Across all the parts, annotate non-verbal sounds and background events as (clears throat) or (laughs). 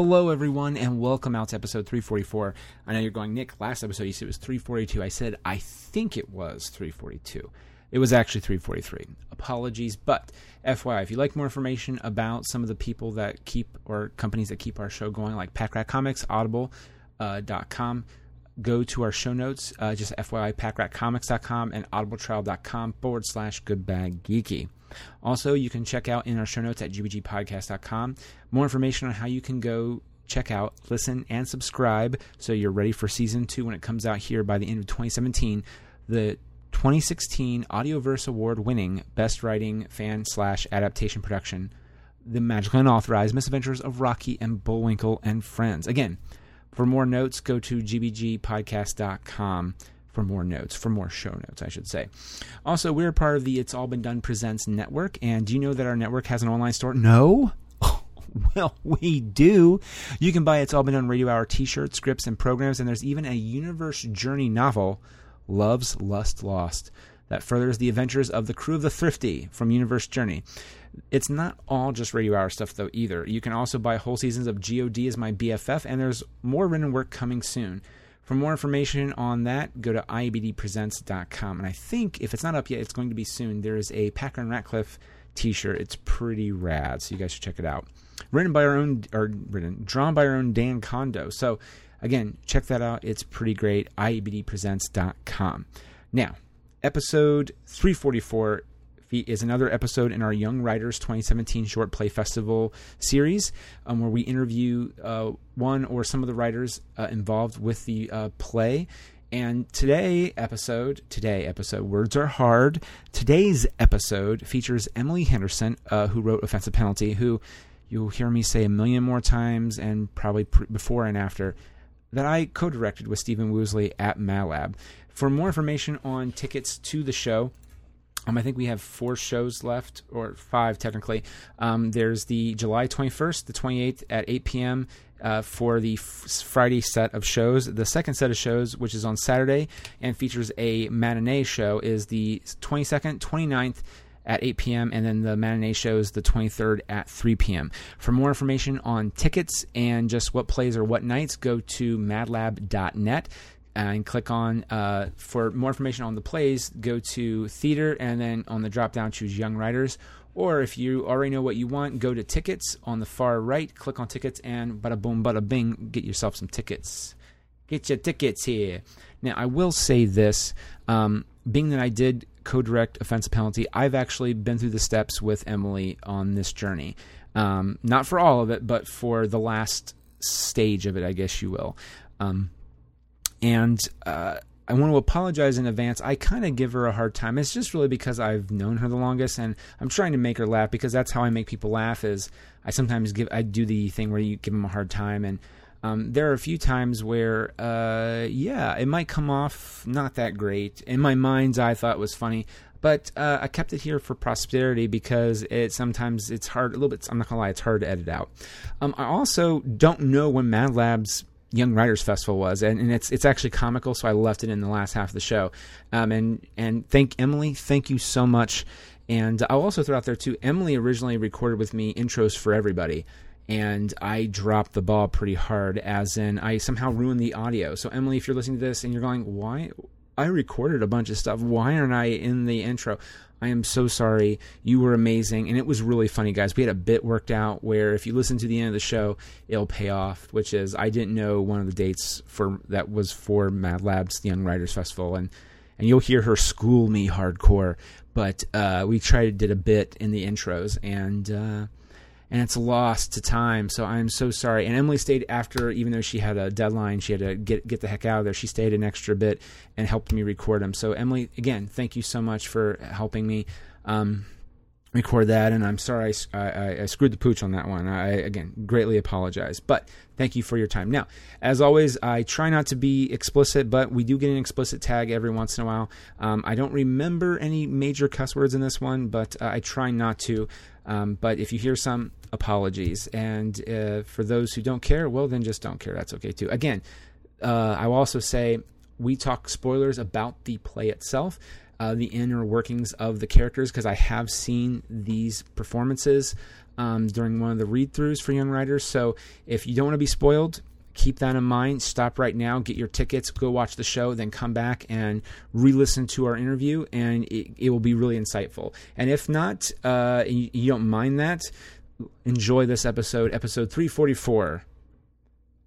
Hello, everyone, and welcome out to episode 344. I know you're going, Nick, last episode you said it was 342. I said, I think it was 342. It was actually 343. Apologies, but FYI, if you'd like more information about some of the people that keep or companies that keep our show going, like Pack Rat Comics, Audible.com, uh, go to our show notes, uh, just FYI, packratcomics.com and audibletrial.com forward slash goodbadgeeky. Also, you can check out in our show notes at gbgpodcast.com more information on how you can go check out, listen, and subscribe so you're ready for season two when it comes out here by the end of 2017. The 2016 Audioverse Award winning Best Writing Fan Slash Adaptation Production, The Magical Unauthorized Misadventures of Rocky and Bullwinkle and Friends. Again, for more notes, go to gbgpodcast.com for more notes, for more show notes, I should say. Also, we're part of the It's All Been Done Presents network. And do you know that our network has an online store? No? (laughs) well, we do. You can buy It's All Been Done Radio Hour t shirts, scripts, and programs. And there's even a Universe Journey novel, Love's Lust Lost, that furthers the adventures of the crew of the Thrifty from Universe Journey. It's not all just Radio Hour stuff, though, either. You can also buy whole seasons of GOD as my BFF, and there's more written work coming soon. For more information on that, go to iabdpresents.com. And I think if it's not up yet, it's going to be soon. There is a Packer and Ratcliffe t-shirt. It's pretty rad, so you guys should check it out. Written by our own, or written, drawn by our own Dan Condo. So again, check that out. It's pretty great. iabdpresents.com. Now, episode 344 is another episode in our Young Writers 2017 Short Play Festival series, um, where we interview uh, one or some of the writers uh, involved with the uh, play. And today episode, today episode, words are hard. Today's episode features Emily Henderson, uh, who wrote Offensive Penalty, who you'll hear me say a million more times, and probably pr- before and after that I co-directed with Stephen Woosley at MadLab. For more information on tickets to the show, um, I think we have four shows left, or five technically. Um, there's the July 21st, the 28th at 8 p.m. Uh, for the f- Friday set of shows. The second set of shows, which is on Saturday and features a matinee show, is the 22nd, 29th at 8 p.m. and then the matinee shows the 23rd at 3 p.m. For more information on tickets and just what plays or what nights, go to madlab.net and click on uh, for more information on the plays go to theater and then on the drop down choose young writers. Or if you already know what you want go to tickets. On the far right click on tickets and bada boom bada bing get yourself some tickets. Get your tickets here. Now i will say this um, being that i did co-direct offensive penalty i've actually been through the steps with emily on this journey. Um, not for all of it but for the last stage of it i guess you will. Um, and uh, I want to apologize in advance. I kind of give her a hard time. It's just really because I've known her the longest, and I'm trying to make her laugh because that's how I make people laugh. Is I sometimes give I do the thing where you give them a hard time, and um, there are a few times where, uh, yeah, it might come off not that great. In my mind's eye, I thought it was funny, but uh, I kept it here for prosperity because it sometimes it's hard. A little bit. I'm not gonna lie, it's hard to edit out. Um, I also don't know when Mad Labs Young Writers Festival was, and, and, it's it's actually comical, so I left it in the last half of the show. Um, and and thank Emily, thank you so much. And I'll also throw out there too. Emily originally recorded with me intros for everybody, and I dropped the ball pretty hard, as in I somehow ruined the audio. So Emily, if you're listening to this and you're going, why? I recorded a bunch of stuff. Why aren't I in the intro? I am so sorry. You were amazing. And it was really funny, guys. We had a bit worked out where if you listen to the end of the show, it'll pay off, which is I didn't know one of the dates for that was for Mad Labs, the Young Writers Festival. And, and you'll hear her school me hardcore. But uh, we tried, to did a bit in the intros. And, uh, and it's lost to time. So I'm so sorry. And Emily stayed after, even though she had a deadline, she had to get get the heck out of there. She stayed an extra bit and helped me record them. So Emily, again, thank you so much for helping me um, record that. And I'm sorry I, I, I, screwed the pooch on that one. I again greatly apologize. But thank you for your time. Now, as always, I try not to be explicit, but we do get an explicit tag every once in a while. Um, I don't remember any major cuss words in this one, but uh, I try not to. Um, but if you hear some, apologies. And uh, for those who don't care, well, then just don't care. That's okay too. Again, uh, I will also say we talk spoilers about the play itself. uh, the inner workings of the characters because I have seen these performances um, during one of the read throughs for young writers. So if you don't want to be spoiled, keep that in mind. Stop right now, get your tickets, go watch the show, then come back and re listen to our interview, and it, it, will be really insightful. And if not, uh, you, you don't mind that, enjoy this episode, episode 344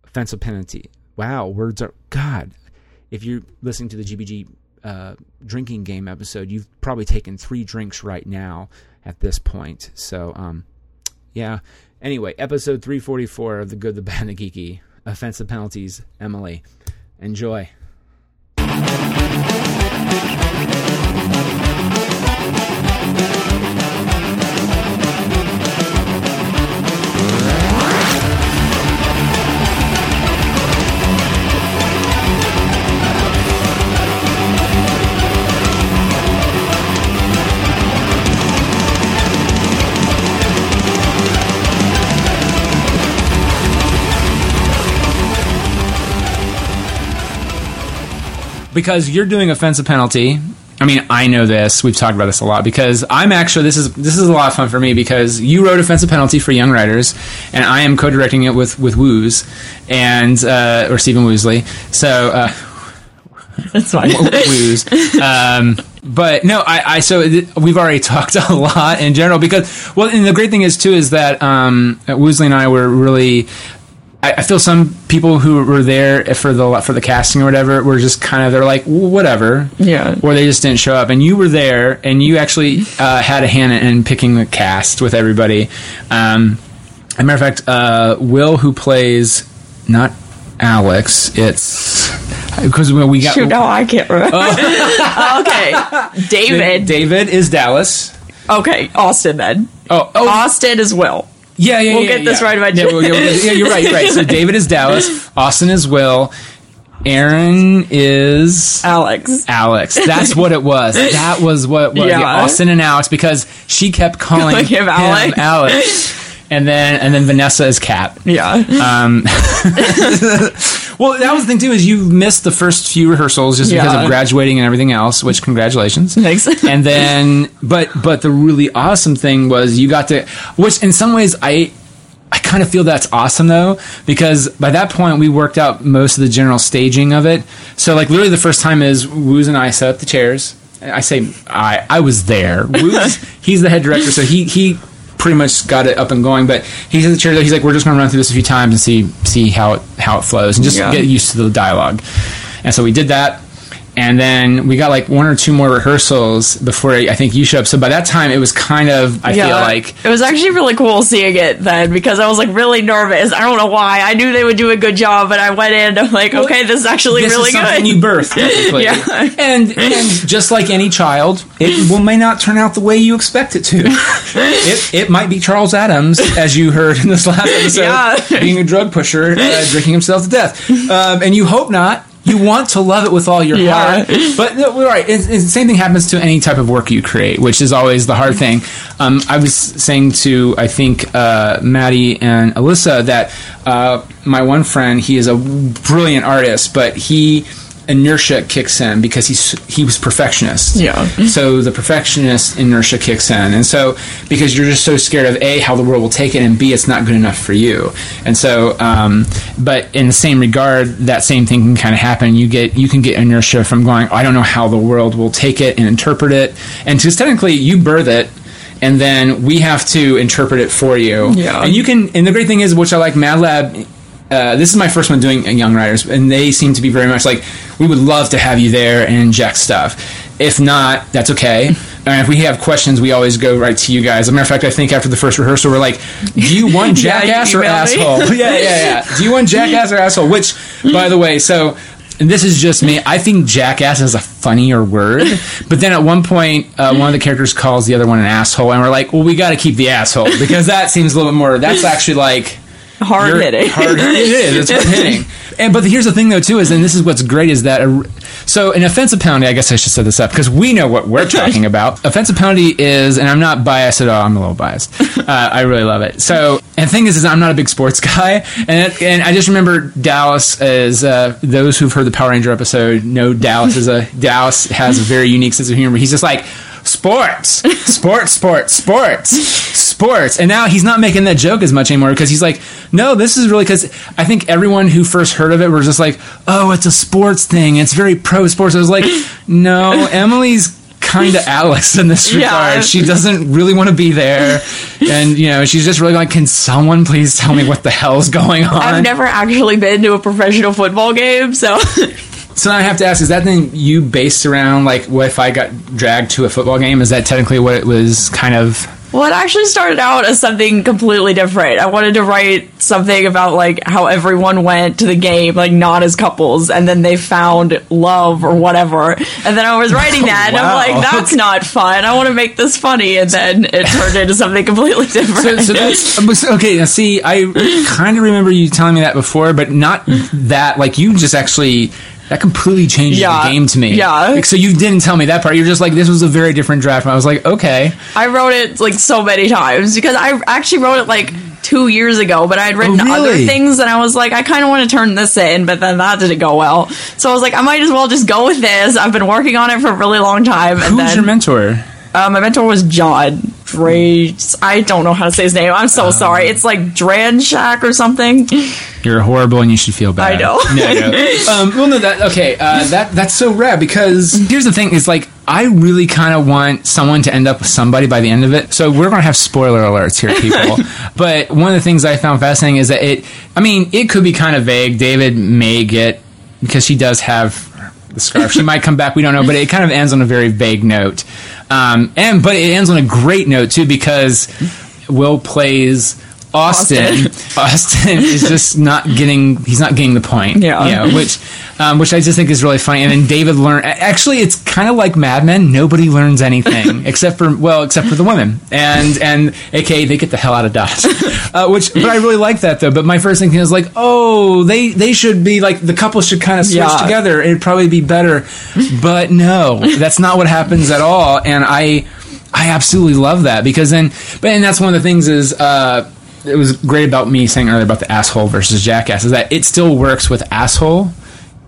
Offensive Penalty. Wow, words are. God, if you're listening to the GBG uh, drinking game episode, you've probably taken three drinks right now at this point. So, um, yeah. Anyway, episode 344 of The Good, the Bad, and the Geeky. Offensive penalties, Emily. Enjoy. Because you're doing offensive penalty. I mean, I know this. We've talked about this a lot because I'm actually this is this is a lot of fun for me because you wrote offensive penalty for young writers, and I am co-directing it with with Woos and uh, or Stephen Woosley. So uh, (laughs) that's fine. Woos. Um, but no, I, I so th- we've already (laughs) talked a lot in general because well, and the great thing is too is that um, Woosley and I were really I, I feel some people who were there for the for the casting or whatever were just kind of they're like whatever, yeah, or they just didn't show up. And you were there, and you actually uh, had a hand in picking the cast with everybody. Um, as a matter of fact, uh, Will, who plays not Alex, it's because we got. Shoot, no, I can't remember. Oh. (laughs) okay, David. David is Dallas. Okay, Austin then. Oh, oh, Austin is Will. Yeah, yeah, we'll yeah, get this yeah. right Yeah, we'll, yeah, you're right. You're right. So (laughs) David is Dallas. Austin is Will. Aaron is Alex. Alex. That's what it was. That was what was Yeah. yeah, Austin and Alex because she kept calling Calling him him Alex. Alex. And then and then Vanessa is Cat. Yeah. Um, (laughs) (laughs) well, that was the thing too is you missed the first few rehearsals just because Yeah. of graduating and everything else. Which congratulations. Thanks. (laughs) and then, but but the really awesome thing was you got to, which in some ways I. I kind of feel that's awesome though, because by that point we worked out most of the general staging of it. So like literally the first time is Woos and I set up the chairs. I say I I was there. Woos (laughs) he's the head director, so he he pretty much got it up and going. But he's in the chair. He's like, we're just going to run through this a few times and see see how it how it flows and just Yeah. get used to the dialogue. And so we did that. And then we got like one or two more rehearsals before I think you showed up. So by that time, it was kind of I feel like it was actually really cool seeing it then because I was like really nervous. I don't know why. I knew they would do a good job, but I went in. And I'm like, okay, this is actually this really is something good. you birth. (laughs) Yeah. And and just like any child, it will, may not turn out the way you expect it to. (laughs) it, it might be Charles Adams, as you heard in this last (laughs) episode, Yeah. being a drug pusher, uh, drinking himself to death. Um, and you hope not. You want to love it with all your Yeah. heart, but no, right. It's, it's the same thing happens to any type of work you create, which is always the hard thing. Um, I was saying to I think uh, Maddie and Alyssa that uh, my one friend, he is a brilliant artist, but he inertia kicks in because he's he was perfectionist. Yeah. So the perfectionist inertia kicks in, and so because you're just so scared of a how the world will take it, and b it's not good enough for you, and so um, but in the same regard, that same thing can kind of happen. You get you can get inertia from going, I don't know how the world will take it and interpret it, and because technically you birth it. And then we have to interpret it for you. Yeah. And you can. And the great thing is, which I like, Mad Lab uh, this is my first one doing Young Writers, and they seem to be very much like we would love to have you there and inject stuff. If not, that's okay. (laughs) And if we have questions, we always go right to you guys. As a matter of fact, I think after the first rehearsal, we're like, "Do you (laughs) want Yeah, jackass or asshole?" (laughs) yeah, yeah, yeah. Do you want jackass or asshole? Which, by the way, so. And this is just me. I think jackass is a funnier word, but then at one point, uh, one of the characters calls the other one an asshole, and we're like, "Well, we got to keep the asshole because that seems a little bit more." That's actually like hard You're hitting. hard- it is. It's hard hitting. And but here's the thing, though, too, is and this is what's great is that a, so an offensive penalty. I guess I should set this up because we know what we're talking about. Offensive penalty is, and I'm not biased at all. I'm a little biased. (laughs) Uh, I really love it. So and the thing is, is I'm not a big sports (laughs) guy, and it, and I just remember Dallas as uh, those who've heard the Power Ranger episode know Dallas is a Dallas has a very unique sense of humor. He's just like sports, sports, sports, sports, sports. And now he's not making that joke as much anymore because he's like, no, this is really because I think everyone who first heard of it was just like, oh, it's a sports thing. It's very pro sports. I was like, (laughs) no, Emily's kind of Alex in this Yeah. regard. She doesn't really want to be there. And, you know, she's just really like, can someone please tell me what the hell's going on? I've never actually been to a professional football game, so (laughs) So now I have to ask: Is that then you based around like what if I got dragged to a football game? Is that technically what it was kind of? well, it actually started out as something completely different. I wanted to write something about like how everyone went to the game, like not as couples, and then they found love or whatever. And then I was writing (laughs) that, and I'm like, that's not fun. I want to make this funny, and then it turned into something completely different. So, so that's um, okay. Now, see, I kind of remember you telling me that before, but not that. Like you just actually. That completely changed Yeah. the game to me. Yeah. Like, so you didn't tell me that part. You're just like, this was a very different draft. And I was like, okay. I wrote it like so many times because I actually wrote it like two years ago, but I had written Oh, other things and I was like, I kind of want to turn this in, but then that didn't go well. So I was like, I might as well just go with this. I've been working on it for a really long time. And Who was then your mentor? Uh, my mentor was John Dray. I don't know how to say his name. I'm so Um, sorry. It's like Dranshak or something. You're horrible, and you should feel bad. I know. (laughs) No, no. um, well, no. That okay. Uh, that that's so rad because here's the thing: is like I really kind of want someone to end up with somebody by the end of it. So we're gonna have spoiler alerts here, people. (laughs) but one of the things I found fascinating is that it. I mean, it could be kind of vague. David may get because she does have the scarf. She might come back. We don't know, but it kind of ends on a very vague note. Um, and but it ends on a great note too because Will plays. Austin, (laughs) Austin is just not getting. He's not getting the point. Yeah. you know, which, um, which I just think is really funny. And then David learn. Actually, it's kind of like Mad Men. Nobody learns anything (laughs) except for well, except for the women, and and aka they get the hell out of Dodge. (laughs) Uh, which, but I really like that though. But my first thing is like, oh, they they should be like the couple should kind of switch Yeah. together. It'd probably be better. But no, that's not what happens at all. And I. I absolutely love that because then, but and that's one of the things is uh, it was great about me saying earlier about the asshole versus jackass is that it still works with asshole.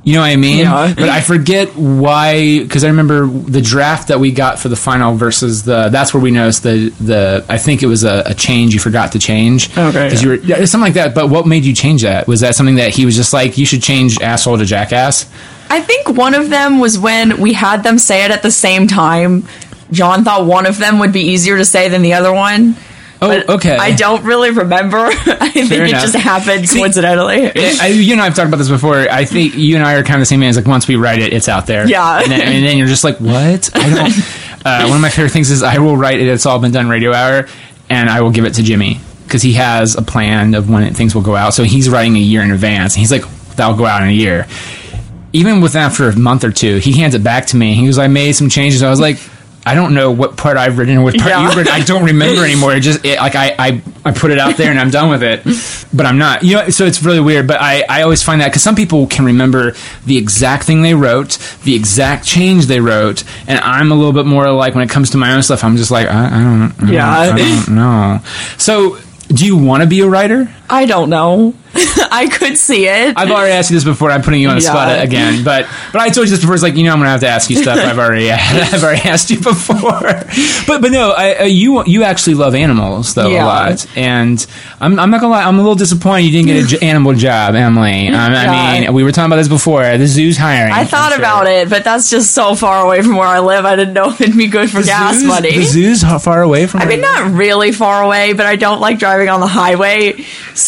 You know what I mean? Yeah. But I forget why because I remember the draft that we got for the final versus the that's where we noticed the the I think it was a, a change you forgot to change. Okay, Because yeah. you were yeah, something like that. But what made you change that? Was that something that he was just like you should change asshole to jackass? I think one of them was when we had them say it at the same time. John thought one of them would be easier to say than the other one. Oh, okay. I don't really remember. (laughs) I think Fair it enough. just happened See- coincidentally. I, you and I have talked about this before. I think you and I are kind of the same man. It's like once we write it, it's out there. Yeah. and then, and then you're just like, what? I don't. (laughs) Uh, one of my favorite things is I will write it. It's all been done radio hour, and I will give it to Jimmy because he has a plan of when things will go out. So he's writing a year in advance, and he's like, that'll go out in a year. Even with after a month or two, he hands it back to me. He goes, I made some changes. I was like. I don't know what part I've written or what part Yeah. you've written. I don't remember (laughs) anymore. It just it, like I, I I put it out there and I'm done with it, but I'm not. You know, so it's really weird. But I I always find that because some people can remember the exact thing they wrote, the exact change they wrote, and I'm a little bit more like when it comes to my own stuff, I'm just like I, I don't, I don't Yeah. I don't (laughs) know. So, do you want to be a writer? I don't know. (laughs) I could see it. I've already asked you this before. I'm putting you on the Yeah. spot again, but but I told you this before. It's like you know I'm gonna have to ask you stuff. I've already (laughs) I've already asked you before, but but no, I, uh, you you actually love animals though Yeah. a lot, and I'm I'm not gonna lie, I'm a little disappointed you didn't get an j- animal job, Emily. (laughs) Um, I mean, we were talking about this before. The zoo's hiring. I thought about it, but that's just so far away from where I live. I didn't know it'd be good for gas zoo's, money. The zoo's h- far away from. I mean, not really far away, but I don't like driving on the highway, so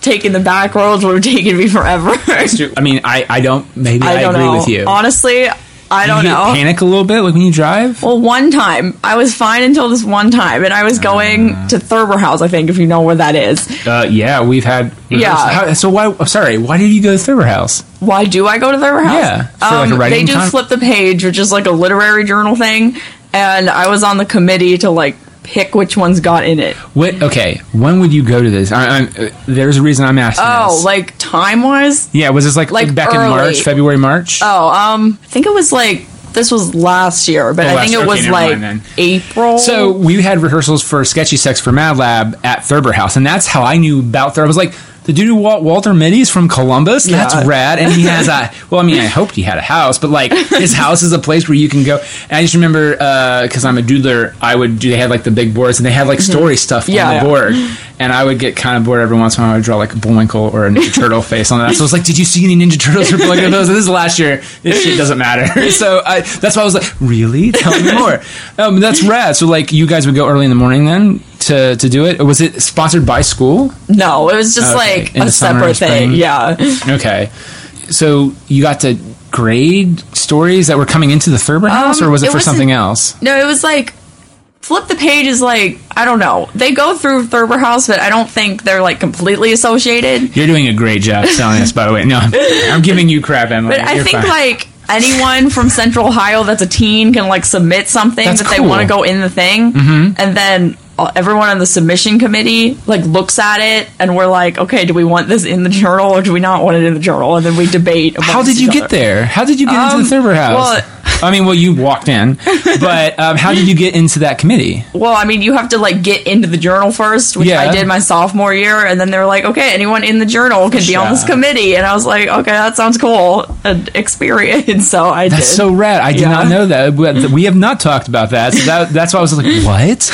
taking the back roads would have (laughs) taken me forever. I mean, I I don't. Maybe I, I don't agree know. with you. Honestly, I don't you know. Panic a little bit like when you drive. Well, one time I was fine until this one time, and I was going Ah. to Thurber House. I think if you know where that is. Uh, yeah, we've had. Yeah. How, so why? Sorry, why did you go to Thurber House? Why do I go to Thurber House? Yeah, like Um, writing they do con- flip the page, which is like a literary journal thing, and I was on the committee to like pick which ones got in it. What? Okay, when would you go to this? I, I'm, uh, there's a reason I'm asking. Oh, this. like time wise? yeah, was this like, like back in. March, February, March? Oh, um, I think it was like this was last year, but Oh, I think it okay, was like mind. April. So we had rehearsals for Sketchy Sex for Mad Lab at Thurber House, and that's how I knew about Thurber. I was like, the dude Walter Mitty's from Columbus. That's Yeah. rad, and he has a. (laughs) Well, I mean, I hoped he had a house, but like his (laughs) house is a place where you can go. And I just remember because I'm a doodler, I would do. They had like the big boards, and they had like story stuff Yeah, on the yeah. board. And I would get kind of bored every once in a while. I would draw like a Bullwinkle or a Ninja (laughs) Turtle face on that. So I was like, "Did you see any Ninja Turtles or Bullwinkle?" This is last year. This shit doesn't matter. so I, that's why I was like, "Really? Tell me more." Um, that's rad. So like, you guys would go early in the morning then to to do it. Was it sponsored by school? no, it was just Okay, like in a separate thing. Yeah. Okay. So you got to grade stories that were coming into the Thurber House, Um, or was it, it for something else? No, it was like flip the page is like I don't know. They go through Thurber House, but I don't think they're like completely associated. You're doing a great job selling this, by the way. No, I'm, I'm giving you crap, Emily. But I You're think fine. like anyone from Central Ohio that's a teen can like submit something That's that they want to go in the thing, mm-hmm. and then everyone on the submission committee like looks at it, and we're like, okay, do we want this in the journal or do we not want it in the journal? And then we debate. How did you each get other. there? How did you get into Um, the Thurber House? well- I mean, well, you walked in, (laughs) but um, how did you get into that committee? Well, I mean, you have to like get into the journal first, which Yeah. I did my sophomore year, and then they're like, okay, anyone in the journal can be on this committee, and I was like, okay, that sounds cool, an experience. (laughs) So I That's did. so rad. I did Yeah. not know that. We have not talked about that. So that, that's why I was like, what?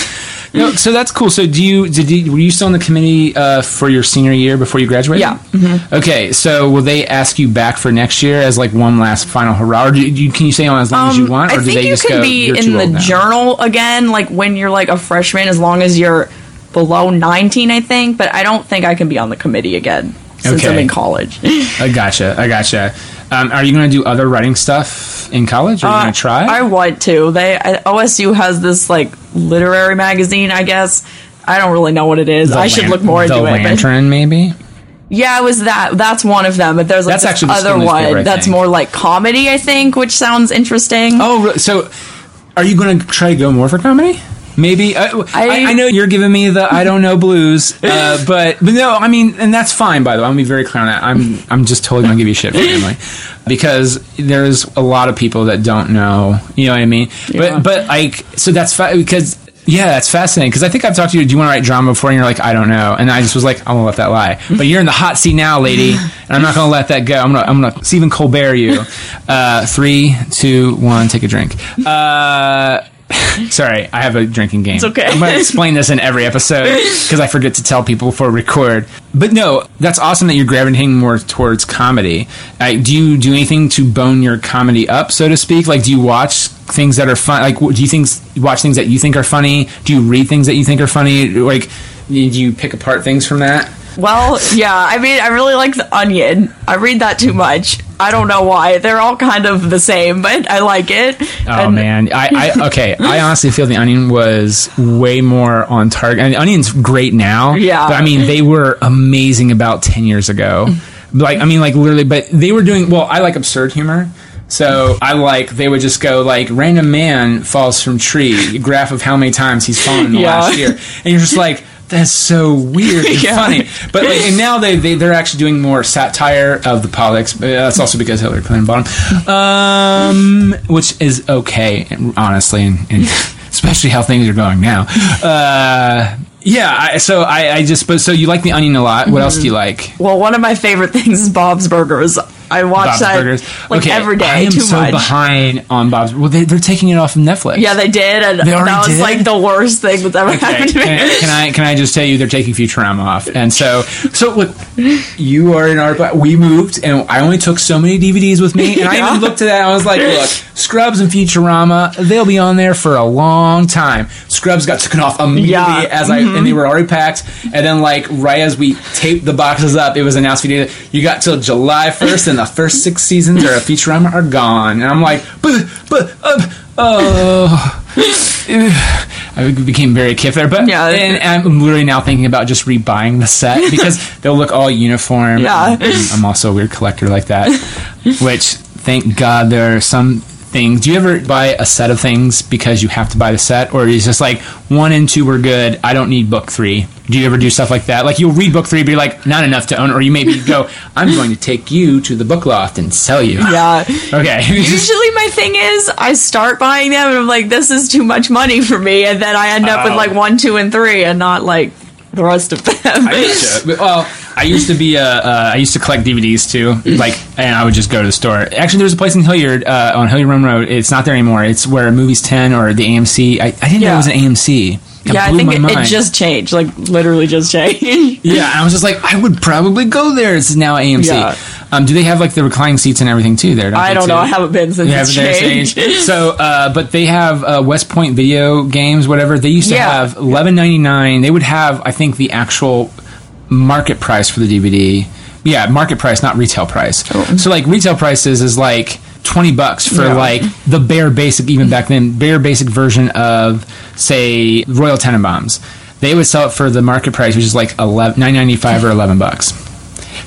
No, so that's cool. So do you did you, were you still on the committee uh, for your senior year before you graduated? Yeah. Mm-hmm. Okay. So will they ask you back for next year as like one last final hurrah, or do you, can you stay on as long as you want, or Um, I do think they you just can go? be in the now"? journal again, like when you're like a freshman, as long as you're below 19, I think. But I don't think I can be on the committee again since I'm in college. I gotcha. I gotcha. Um, are you going to do other writing stuff in college? Are you going to try? Uh, I want to. They OSU has this like literary magazine, I guess. I don't really know what it is. The I should Lan- look more the into it. but- Lantern, maybe. Yeah, it was that. That's one of them. But there's like That's this actually other one that's more like comedy, I think, which sounds interesting. Oh, so are you going to try to go more for comedy? Maybe I, I, I- know you're giving me the I don't know blues, (laughs) uh, but but no, I mean, and that's fine. By the way, I'm gonna be very clear on that. I'm I'm just totally gonna give you shit for (laughs) Emily because there's a lot of people that don't know. You know what I mean? Yeah. But but like so that's fa- because. Yeah, that's fascinating because I think I've talked to you. Do you want to write drama before? And you're like, I don't know. And I just was like, I'm gonna let that lie. But you're in the hot seat now, lady, (laughs) and I'm not gonna let that go. I'm gonna, I'm gonna Stephen Colbert you. Uh, three, two, one, take a drink. Uh, (laughs) sorry, I have a drinking game. It's okay. I'm gonna explain this in every episode (laughs) because I forget to tell people before record. But no, that's awesome that you're gravitating more towards comedy. Do you do anything to bone your comedy up, so to speak? Like, do you watch things that are fun? Like, do you think watch things that you think are funny? Do you read things that you think are funny? Like, do you pick apart things from that? Well, yeah, I mean, I really like The Onion. I read that too much. I don't know why. They're all kind of the same, but I like it. Oh And- man, I, I (laughs) okay. I honestly feel the Onion was way more on target. And the Onion's great now, Yeah. But I mean, they were amazing about ten years ago. (laughs) Like, I mean, like literally. But they were doing well. I like absurd humor. So I like they would just go like random man falls from tree graph of how many times he's fallen in the Yeah. last year, and you're just like that's so weird and (laughs) Yeah. funny. But like, and now they, they they're actually doing more satire of the politics. But that's also because Hillary Clinton bought them, um, which is okay, honestly, and, and (laughs) especially how things are going now. Uh, yeah, I, so I, I just but so you like the Onion a lot. What else do you like? Well, one of my favorite things is Bob's Burgers. I watch Bob's that Burgers. like okay, every day. I am too so much. behind on Bob's. Well, they, they're taking it off of Netflix. Yeah, they did, and They that was did? like the worst thing that's ever Okay, happened to me. can, I, can I can I just tell you they're taking Futurama off, and so so look, you are in our we moved, and I only took so many DVDs with me, and I even looked at that. And I was like, look, Scrubs and Futurama, they'll be on there for a long time. Scrubs got taken off immediately Yeah. as I and mm-hmm. they were already packed, and then like right as we taped the boxes up, it was announced you got till July first, and the first six seasons of Futurama are gone, and I'm like, but but um, oh. (sighs) I became very kiff there, but Yeah. and I'm literally now thinking about just rebuying the set (laughs) because they'll look all uniform. Yeah. I'm also a weird collector like that, which thank God there are some things. Do you ever buy a set of things because you have to buy the set, or is it just like one and two were good? I don't need book three. Do you ever do stuff like that? Like you'll read book three, but you're like not enough to own, or you maybe go, (laughs) I'm going to take you to the book loft and sell you. Yeah. (laughs) Okay. (laughs) Usually my thing is I start buying them and I'm like, this is too much money for me, and then I end up with like one, two, and three, and not like the rest of them. I But, well, I used to be a, uh, I used to collect DVDs too, like, and I would just go to the store. Actually, there was a place in Hilliard, uh, on Hilliard Rome Road. It's not there anymore. It's where Movies 10 or the AMC. I, I didn't know it was an AMC. That yeah, I think it, it just changed, like literally just changed. Yeah, I was just like, I would probably go there. It's now AMC. Yeah. Um, do they have like the reclining seats and everything too there? I don't know. I haven't been since You it's changed. changed. (laughs) So, uh, but they have uh, West Point video games, whatever. They used to Yeah. have eleven ninety nine. They would have, I think, the actual market price for the DVD. Yeah, market price, not retail price. So, like retail prices is like twenty bucks for Yeah. like the bare basic, even back then, bare basic version of say Royal Tenenbaums. They would sell it for the market price, which is like eleven nine ninety five or eleven bucks.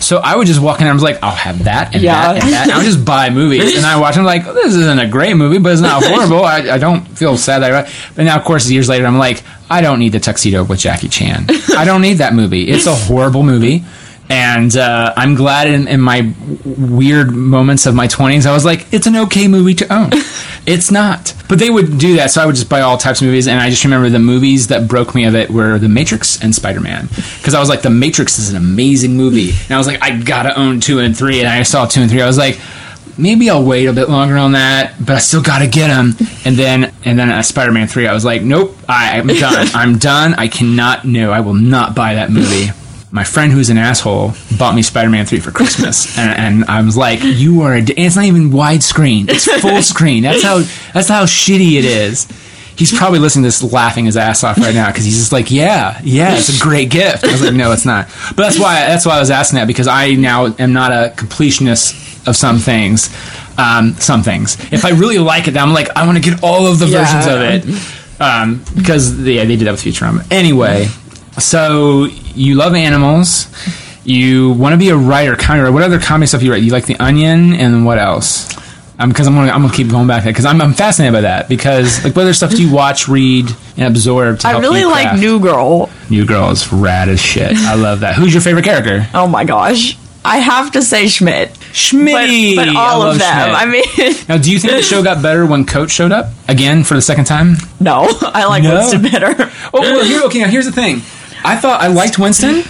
So I would just walk in and I was like, I'll have that and Yeah. that and that. I would just buy movies and I watch them like, this isn't a great movie, but it's not (laughs) horrible. I, I don't feel sad that I But now, of course, years later, I'm like, I don't need the tuxedo with Jackie Chan. I don't need that movie. It's a horrible movie. And uh, I'm glad in, in my weird moments of my 20s, I was like, it's an okay movie to own. (laughs) It's not. But they would do that, so I would just buy all types of movies. And I just remember the movies that broke me of it were The Matrix and Spider Man. Because I was like, The Matrix is an amazing movie. And I was like, I gotta own two and three. And I saw two and three. I was like, maybe I'll wait a bit longer on that, but I still gotta get them. And then, and then at Spider Man three, I was like, nope, I, I'm done. (laughs) I'm done. I cannot. No, I will not buy that movie. My friend who's an asshole bought me Spider Man three for Christmas, (laughs) and, and I was like, "You are a." And it's not even widescreen; it's full (laughs) screen. That's how. That's how shitty it is. He's probably listening to this laughing his ass off right now because he's just like, "Yeah, yeah, it's a great gift." I was like, "No, it's not." But that's why. That's why I was asking that because I now am not a completionist of some things. Um, some things. If I really like it, then I'm like, I want to get all of the Yeah. versions of it um, because yeah, they did that with Futurama. Anyway, so you love animals. You want to be a writer, kind of. What other comedy stuff you write? You like The Onion, and what else? Um, because I'm gonna I'm gonna keep going back there because I'm, I'm fascinated by that because like what other stuff do you watch, read, and absorb? To I really like? New Girl. New Girl is rad as shit. I love that. Who's your favorite character? Oh my gosh. I have to say Schmidt. But, Schmitty. but all of them. Schmidt. I mean, (laughs) now, do you think the show got better when Coach showed up again for the second time? no. (laughs) I like No. Winston better. Oh, well, here, okay. Now here's the thing. I thought I liked Winston,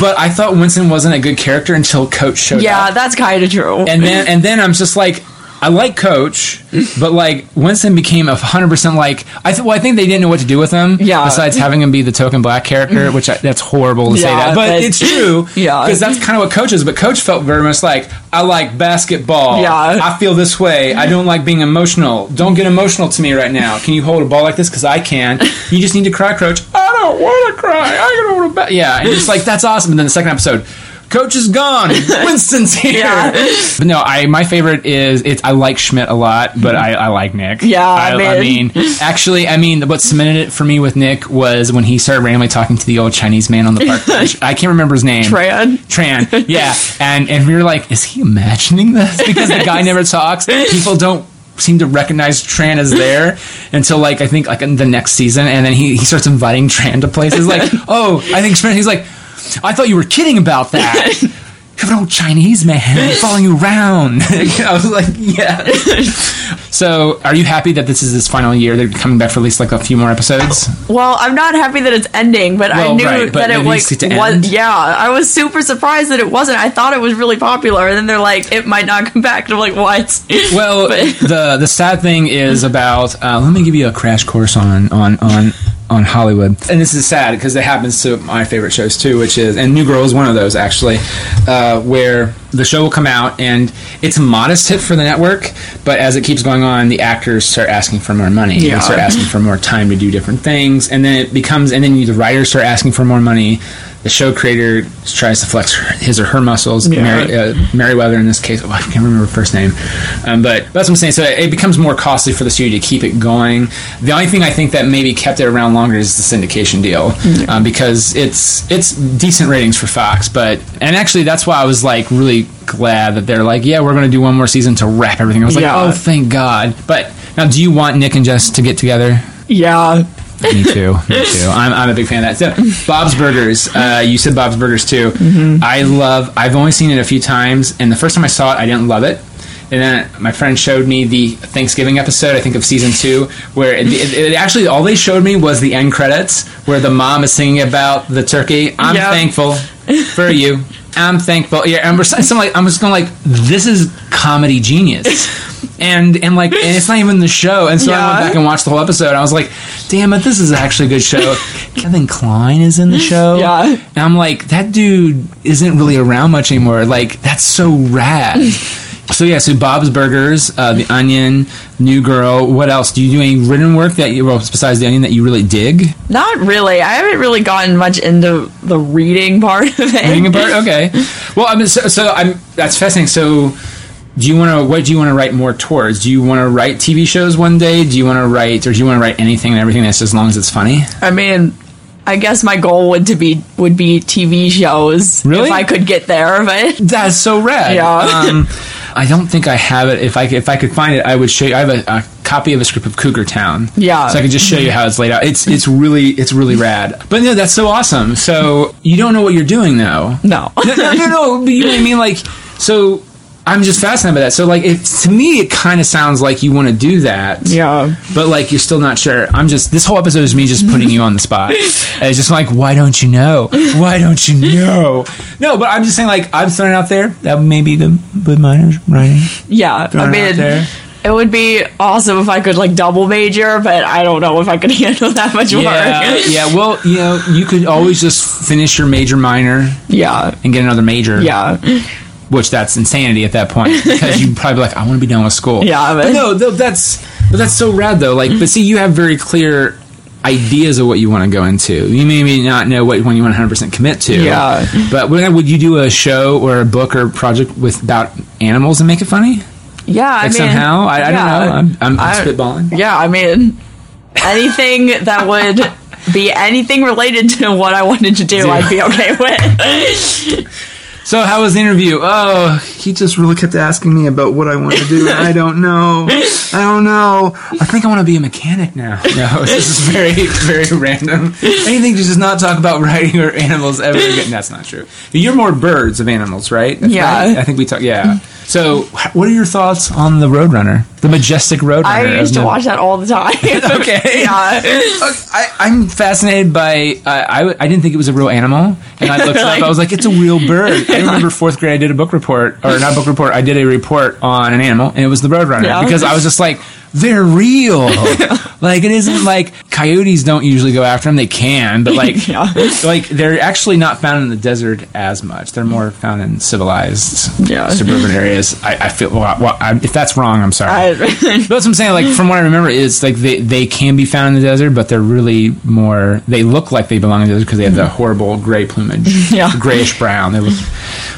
but I thought Winston wasn't a good character until Coach showed Yeah, up. Yeah, that's kind of true. And then and then I'm just like, I like Coach, but like Winston became a hundred percent like I th- well I think they didn't know what to do with him. Yeah. Besides having him be the token black character, which I, that's horrible to say that, but but- it's true. (clears throat) Yeah. Because that's kind of what Coach is. But Coach felt very much like I like basketball. Yeah. I feel this way. I don't like being emotional. Don't get emotional to me right now. Can you hold a ball like this? Because I can. You just need to cry, Coach. I don't want to cry. I don't want to. Ba-. Yeah. And it's like that's awesome. And then the second episode. Coach is gone. (laughs) Winston's here. Yeah. But no, I my favorite is it's I like Schmidt a lot, but I, I like Nick. Yeah, I, I mean, actually, I mean, what cemented it for me with Nick was when he started randomly talking to the old Chinese man on the park bench. (laughs) I can't remember his name. Tran. Tran, yeah, and and we were like, is he imagining this? Because the guy (laughs) never talks. People don't seem to recognize Tran as there until like I think like in the next season, and then he he starts inviting Tran to places. Like, oh, I think Tran. He's like, I thought you were kidding about that. (laughs) You have an old Chinese man (laughs) following you around. (laughs) I was like, yeah. So, are you happy that this is this final year? They're coming back for at least like a few more episodes. Well, I'm not happy that it's ending, but I knew right, but that it it like was. Yeah, I was super surprised that it wasn't. I thought it was really popular, and then they're like, it might not come back. And I'm like, what? Well, the the sad thing is about. Uh, let me give you a crash course on on on on Hollywood, and this is sad because it happens to my favorite shows too, which is and New Girl is one of those actually, uh, where the show will come out and it's a modest hit for the network, but as it keeps going on, the actors start asking for more money, Yeah. and start asking for more time to do different things, and then it becomes, and then the writers start asking for more money. The show creator tries to flex her, his or her muscles. Yeah. Mary, uh, Meriwether in this case. Oh, I can't remember her first name, um, but that's what I'm saying. So it becomes more costly for the studio to keep it going. The only thing I think that maybe kept it around longer is the syndication deal, um, because it's it's decent ratings for Fox. But and actually, that's why I was like really glad that they're like, yeah, we're going to do one more season to wrap everything. I was like, Yeah. oh, thank God. But now, do you want Nick and Jess to get together? Yeah. Me too. Me (laughs) too. I'm, I'm a big fan of that. So, Bob's Burgers. Uh, you said Bob's Burgers too. I love. I've only seen it a few times, and the first time I saw it, I didn't love it. And then my friend showed me the Thanksgiving episode, I think of season two, where it, it, it actually all they showed me was the end credits, where the mom is singing about the turkey. I'm Yep. thankful for you. (laughs) I'm thankful. Yeah, and we're so like I'm just going like this is comedy genius. (laughs) And and like and it's not even the show. And so I went back and watched the whole episode. I was like, damn it, this is actually a good show. (laughs) Kevin Kline is in the (laughs) show. Yeah. And I'm like, that dude isn't really around much anymore. Like, that's so rad. so yeah, so Bob's Burgers, uh, The Onion, New Girl. What else? Do you do any written work that you well besides The Onion that you really dig? Not really. I haven't really gotten much into the reading part of it. Reading apart? Okay. Well, I mean, so, so I'm that's fascinating. So. Do you want to? What do you want to write more towards? Do you want to write TV shows one day? Do you want to write, or do you want to write anything and everything that's as long as it's funny? I mean, I guess my goal would to be would be TV shows Really? if I could get there. But (laughs) That's so rad. Yeah. Um, I don't think I have it. If I could- if I could find it, I would show you. I have a, a copy of a script of Cougar Town. Yeah. So I could just show you how it's laid out. It's it's really it's really rad. But no, that's so awesome. So you don't know what you're doing though. no, no, no, no, no. But you know what I mean? Like, so I'm just fascinated by that. So like, if to me, it kind of sounds like you want to do that. yeah, But like you're still not sure. I'm just this whole episode is me just putting you on the spot. (laughs) And it's just like, why don't you know? Why don't you know? No, but I'm just saying like I'm throwing it out there. That may be good with minors writing. yeah. I Throwing out mean, it would be awesome if I could like double major, but I don't know if I could (laughs) handle that much Yeah, work. yeah. Well, you know, you could always just finish your major minor yeah, and get another major. yeah. Which that's insanity at that point (laughs) because you'd probably be like, I want to be done with school. Yeah, but but- no, no, that's but that's so rad though. Like, but see, you have very clear ideas of what you want to go into. You maybe not know what one you want to 100 percent commit to. Yeah. But when, would you do a show or a book or project with about animals and make it funny? Yeah, I Like mean, somehow, I, I yeah. don't know. I'm, I'm, I- spitballing. Yeah, I mean, anything that would be anything related to what I wanted to do, (laughs) I'd be okay with. (laughs) So, how was the interview? Oh, he just really kept asking me about what I want to do, and I (laughs) don't know. I don't know. I think I want to be a mechanic now. (laughs) No, this is very, very random. Anything to just not talk about writing or animals ever again. That's not true. You're more birds of animals, right? That's Yeah. right? I think we talk. Yeah. So, what are your thoughts on the Roadrunner, the majestic Roadrunner? I used to the- watch that all the time. (laughs) Okay. (laughs) yeah. I, I'm fascinated by. Uh, I, I didn't think it was a real animal, and I looked it up. I was like, it's a real bird. I (laughs) remember fourth grade. I did a book report, or not a book report. I did a report on an animal, and it was the roadrunner Yeah. because I was just like, they're real. (laughs) like it isn't like coyotes don't usually go after them. They can, but like, (laughs) Yeah. like they're actually not found in the desert as much. They're more found in civilized Yeah. suburban areas. I, I feel. Well, well, I, if that's wrong, I'm sorry. I, (laughs) But that's what I'm saying. Like from what I remember, is like they, they can be found in the desert, but they're really more. They look like they belong in the desert because they have the mm-hmm. horrible gray plumage, Yeah. grayish brown. They look.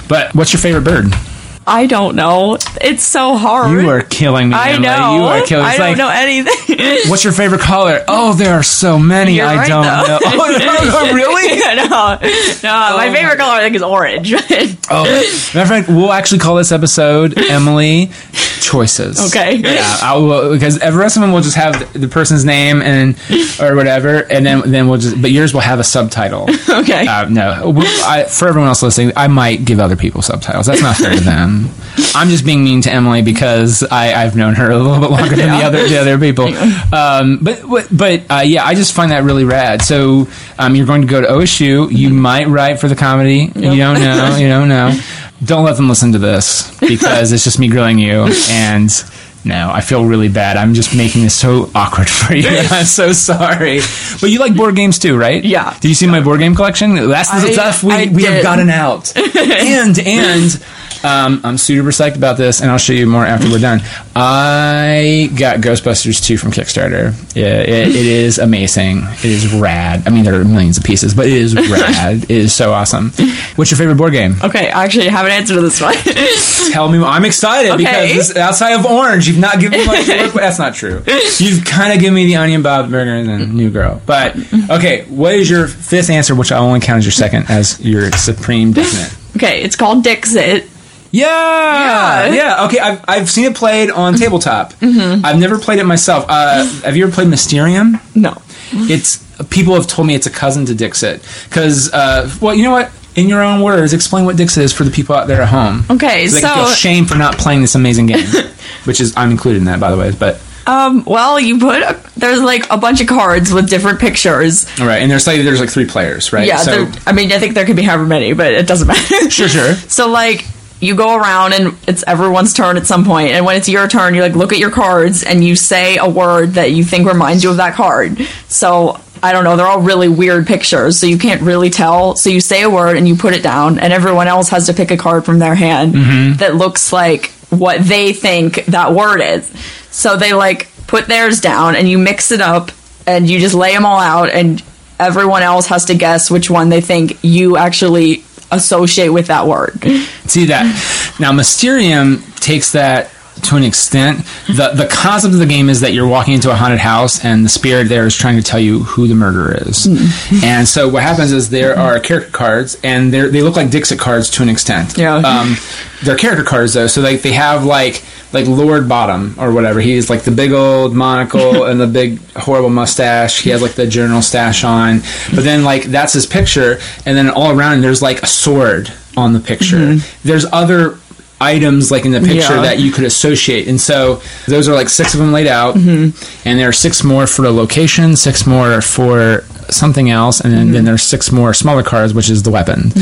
But what's your favorite bird? I don't know. It's so hard. You are killing me. I Emily. know. You are killing. I It's don't like, know anything. What's your favorite color? Oh, there are so many. You're I right, don't though. know. (laughs) Oh, no, no, really? (laughs) no, no. my favorite color I think is orange. (laughs) Oh, matter of fact, we'll actually call this episode Emily Choices. Okay. Yeah, I will, because every rest of them will just have the person's name and or whatever, and then then we'll just. But yours will have a subtitle. okay. Uh, no, I, for everyone else listening, I might give other people subtitles. That's not fair to them. I'm just being mean to Emily because I, I've known her a little bit longer than the (laughs) other the other people. Um, but but- uh, yeah, I just find that really rad. So um, you're going to go to OSU. You might write for the comedy. You don't know. You don't know. Don't let them listen to this because it's just me grilling you and. No, I feel really bad. I'm just making this so awkward for you. (laughs) I'm so sorry. But you like board games too, right? Yeah. Do you see my board game collection? That's the I- stuff we, I we have gotten out. (laughs) and and um, I'm super psyched about this, and I'll show you more after we're done. I got Ghostbusters 2 from Kickstarter. Yeah, it, it is amazing. It is rad. I mean, there are millions of pieces, but it is (laughs) rad. it is so awesome. What's your favorite board game? okay, I actually have an answer to this one. (laughs) Tell me. more. I'm excited Okay. because this, outside of Orange, you've not given me much work. That's not true. (laughs) You've kind of given me the Onion Bob Burger and then New Girl. But okay, what is your fifth answer, which I only count as your second, as your supreme definite? okay, it's called Dixit. Yeah, Yeah. yeah. Okay, I've, I've seen it played on tabletop. Mm-hmm. I've never played it myself. Uh, have you ever played Mysterium? No. It's people have told me it's a cousin to Dixit because, uh, well, you know what? In your own words, explain what Dixit is for the people out there at home. Okay, so they can feel shame for not playing this amazing game, (laughs) which is I'm included in that, by the way. But Um, well, you put a, there's like a bunch of cards with different pictures. all right, and there's like there's like three players, right? Yeah, so I mean, I think there could be however many, but it doesn't (laughs) matter. sure, sure. So like you go around and it's everyone's turn at some point, and when it's your turn, you like look at your cards and you say a word that you think reminds you of that card. So I don't know, they're all really weird pictures, so you can't really tell. So you say a word and you put it down, and everyone else has to pick a card from their hand mm-hmm. that looks like what they think that word is. So they like put theirs down and you mix it up and you just lay them all out and everyone else has to guess which one they think you actually associate with that word. See that now, Mysterium takes that to an extent. the The concept of the game is that you're walking into a haunted house, and the spirit there is trying to tell you who the murderer is. And so, what happens is there are character cards, and they they look like Dixit cards to an extent. Yeah. Um, they're character cards though, so like they have like like Lord Bottom or whatever. He's like the big old monocle (laughs) and the big horrible mustache. He has like the general stash on, but then like that's his picture, and then all around there's like a sword on the picture. Mm-hmm. There's other items like in the picture Yeah. that you could associate, and so those are like six of them laid out, mm-hmm. and there are six more for the location, six more for something else, and then, mm-hmm. then there's six more smaller cards, which is the weapon,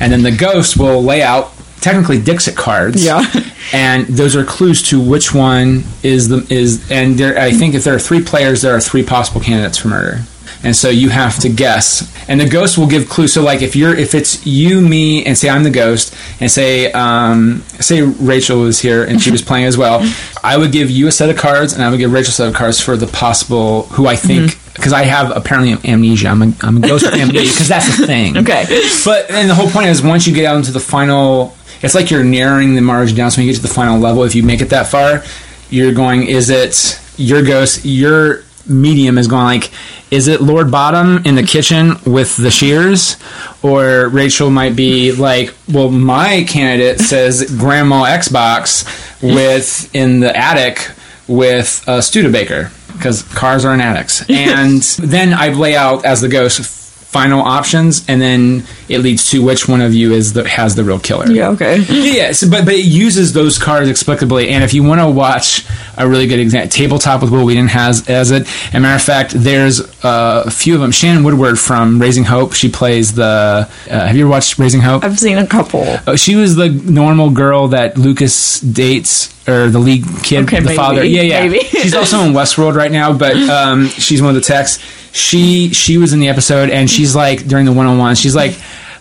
and then the ghost will lay out technically Dixit cards. Yeah. (laughs) and those are clues to which one is the is and there I think if there are three players there are three possible candidates for murder. And so you have to guess. And the ghost will give clues. So like if you're if it's you, me, and say I'm the ghost, and say um, say Rachel was here and she was (laughs) playing as well, I would give you a set of cards and I would give Rachel a set of cards for the possible who I think because I have apparently amnesia. I'm a, I'm a ghost with amnesia because that's the thing. (laughs) Okay. But and the whole point is once you get out into the final, it's like you're narrowing the margin down. So when you get to the final level, if you make it that far, you're going. Is it your ghost? Your medium is going like. Is it Lord Bottom in the kitchen with the shears, or Rachel might be like, well, my candidate says Grandma Xbox with in the attic with a Studebaker because cars are in attics, (laughs) and then I lay out as the ghost final options, and then it leads to which one of you is the has the real killer. Yeah, okay. (laughs) yes, but but it uses those cards explicably. And if you want to watch a really good example, tabletop with Wil Wheaton has as it. As a matter of fact, there's uh, a few of them. Shannon Woodward from Raising Hope. She plays the. Uh, have you ever watched Raising Hope? I've seen a couple. Uh, she was the normal girl that Lucas dates, or the lead kid, Okay, the maybe, father. Yeah, yeah. she's also in (laughs) Westworld right now, but um, she's one of the techs. She she was in the episode, and she's like during the one on one, she's like.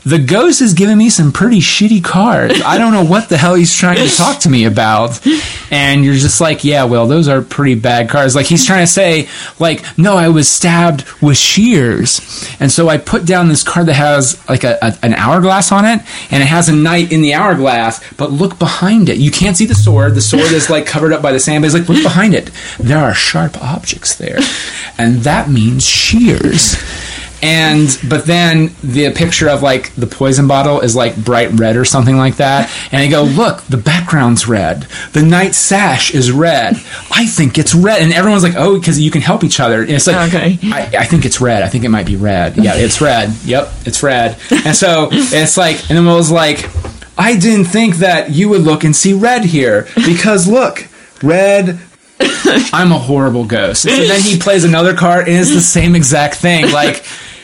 The ghost is giving me some pretty shitty cards. I don't know what the hell he's trying to talk to me about. And you're just like, yeah, well, those are pretty bad cards. Like he's trying to say, like, no, I was stabbed with shears. And so I put down this card that has like a, a- an hourglass on it, and it has a knight in the hourglass. But look behind it. You can't see the sword. The sword is like covered up by the sand. But he's like, look behind it. There are sharp objects there, and that means shears. And but then the picture of like the poison bottle is like bright red or something like that, and they go, "Look, the background's red. The night sash is red. I think it's red." And everyone's like, "Oh, because you can help each other." And it's like, Okay. I, I think it's red. I think it might be red. Yeah, it's red. Yep, it's red. And so it's like, and then was like, "I didn't think that you would look and see red here because look, red." I'm a horrible ghost. And so then he plays another card, and it's the same exact thing. Like,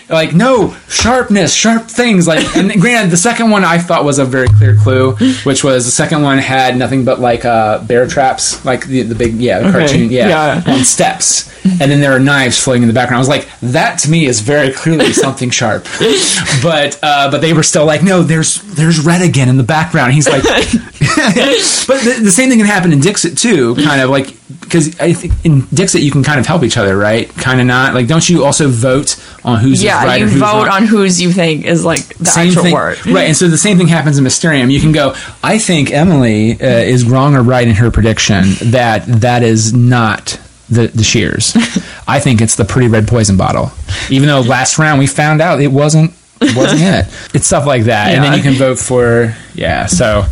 like no sharpness, sharp things. Like, and (laughs) granted, the second one I thought was a very clear clue, which was the second one had nothing but like uh, bear traps, like the, the big yeah the cartoon yeah, yeah. on steps, and then there are knives floating in the background. I was like, that to me is very clearly (laughs) something sharp. But uh, but they were still like, no, there's there's red again in the background. He's like, (laughs) but the, the same thing can happen in Dixit too, kind of like because I think in Dixit you can kind of help each other, right? Kind of not like don't you also vote on who's Yeah, right you who's vote wrong? on who's you think is like the same actual thing, word. right? And so the same thing happens in Mysterium. You can go, I think Emily uh, is wrong or right in her prediction that that is not the the shears. (laughs) I think it's the pretty red poison bottle, even though last round we found out it wasn't. It wasn't (laughs) it. It's stuff like that, and then you can vote for yeah. So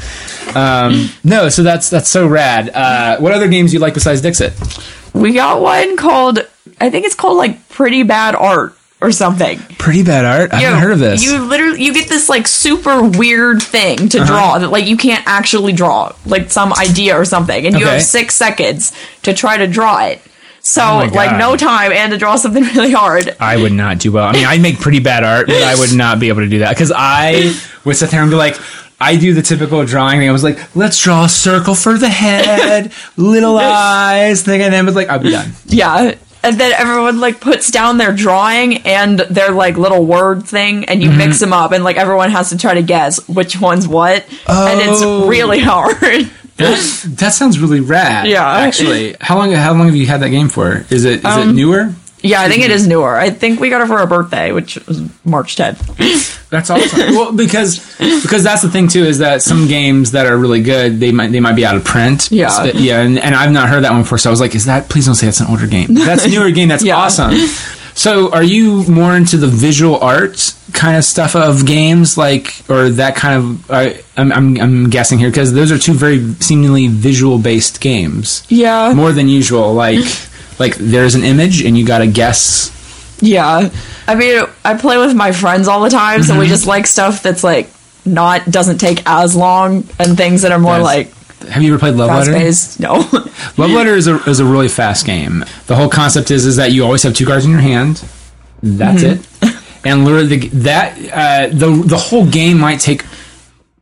Um, (laughs) no, so that's that's so rad. Uh, what other games do you like besides Dixit? We got one called, I think it's called like Pretty Bad Art or something. Pretty bad art. I You- haven't heard of this. You literally you get this like super weird thing Uh-huh. to draw that like you can't actually draw, like some idea or something, and you have six seconds to try to draw it. So Oh like no time and to draw something (laughs) really hard. I would not do well. I mean, I make pretty bad art, but I would not be able to do that because I would sit there and be like, I do the typical drawing thing. I was like, let's draw a circle for the head, little eyes thing, and then was like, I'll be done. Yeah. And then everyone like puts down their drawing and their like little word thing, and you Mm-hmm. mix them up, and like everyone has to try to guess which one's what, and it's Oh. really hard. That, that sounds really rad. Yeah. actually. How long? How long have you had that game for? Is it is Um, it newer? Yeah, I think it is newer. I think we got it for our birthday, which was March 10th. (laughs) That's awesome. (laughs) well, because because that's the thing too is that some games that are really good they might they might be out of print. Yeah. So- yeah, and, and I've not heard that one before. So I was like, is that? Please don't say it's an older game. That's a (laughs) newer game. That's Yeah. awesome. So, are you more into the visual art kind of stuff of games, like, or that kind of? I, I'm, I'm, I'm guessing here because those are two very seemingly visual based games, Yeah. more than usual. Like, like there's an image and you got to guess. Yeah. I mean, I play with my friends all the time, so Mm-hmm. we just like stuff that's like not doesn't take as long and things that are more Yes. like Have you ever played Love Letter? No. (laughs) Love Letter is a, is a really fast game. The whole concept is is that you always have two cards in your hand. That's it. And literally, the, that uh, the the whole game might take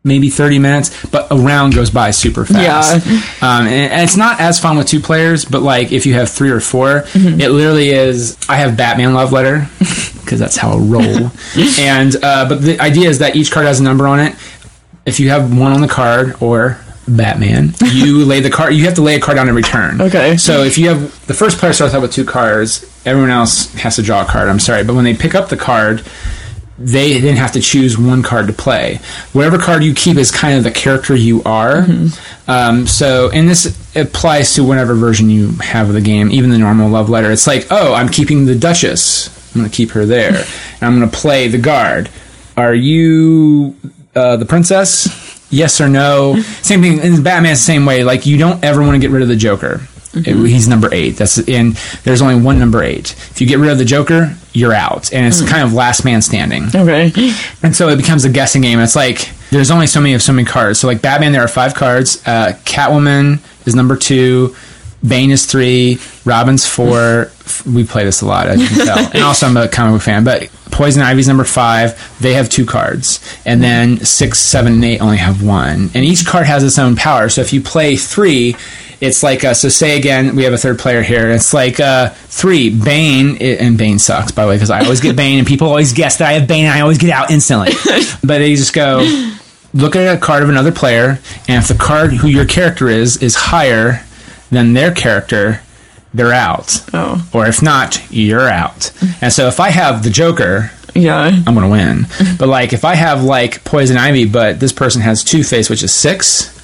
maybe thirty minutes, but a round goes by super fast. (laughs) Um, and, and it's not as fun with two players, but like if you have three or 4 it literally is. I have Batman Love Letter (laughs) because that's how I roll. and uh, but the idea is that each card has a number on it. If you have one on the card or Batman, (laughs) you lay the card. You have to lay a card down every turn. Okay. So if you have the first player starts out with two cards, everyone else has to draw a card. I'm sorry, but when they pick up the card, they then have to choose one card to play. Whatever card you keep is kind of the character you are. Um, so, and this applies to whatever version you have of the game, even the normal love letter. It's like, oh, I'm keeping the Duchess. I'm going to keep her there. (laughs) and I'm going to play the guard. Are you uh, the princess? Yes or no? (laughs) Same thing in Batman's the same way. Like you don't ever want to get rid of the Joker. It- he's number eight. That's and there's only one number eight. If you get rid of the Joker, you're out, and it's kind of last man standing. okay. And so it becomes a guessing game. It's like there's only so many of so many cards. So like Batman, there are five cards. Uh, Catwoman is number two. Bane is three. Robin's four. We play this a lot, as you can tell. (laughs) and also, I'm a comic book fan. But Poison Ivy's number five. They have two cards, and then six, seven, and eight only have one. And each card has its own power. So if you play three. It's like uh, so. Say again, we have a third player here. It's like uh, three Bane, and Bane sucks by the way because I always get (laughs) Bane, and people always guess that I have Bane, and I always get out instantly. (laughs) but they just go, look at a card of another player, and if the card who your character is is higher than their character, they're out. Oh. Or if not, you're out. And so if I have the Joker, Yeah. I'm gonna win. (laughs) but like if I have like Poison Ivy, but this person has Two Face, which is six,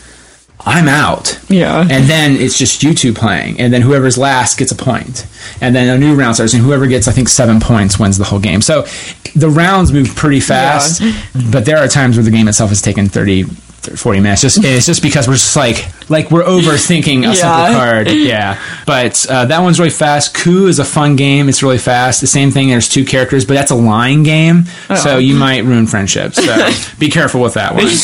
I'm out. Yeah. And then it's just you two playing, and then whoever's last gets a point, and then a new round starts, and whoever gets I think seven points wins the whole game. So the rounds move pretty fast, but there are times where the game itself has taken 30, 40 minutes. Just it's just because we're just like like we're overthinking a simple card. (laughs) Yeah, but uh, that one's really fast. Coup is a fun game. It's really fast. The same thing. There's two characters, but that's a lying game, so you might ruin friendships. So be careful with that one. (laughs)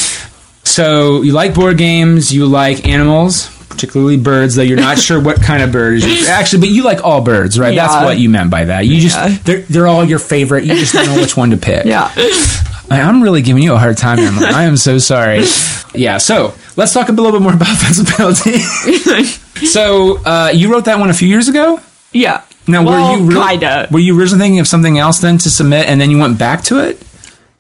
So you like board games, you like animals, particularly birds, though you're not (laughs) sure what kind of bird is. Actually, but you like all birds, right? That's what you meant by that. You just Yeah. they're they're all your favorite. You just don't know which one to pick. Yeah. I, I'm really giving you a hard time, Emily. I am so sorry. Yeah. So let's talk a little bit more about Pennsylvania. (laughs) so uh, you wrote that one a few years ago. Yeah. Now, well, were you really, kinda. were you originally thinking of something else then to submit, and then you went back to it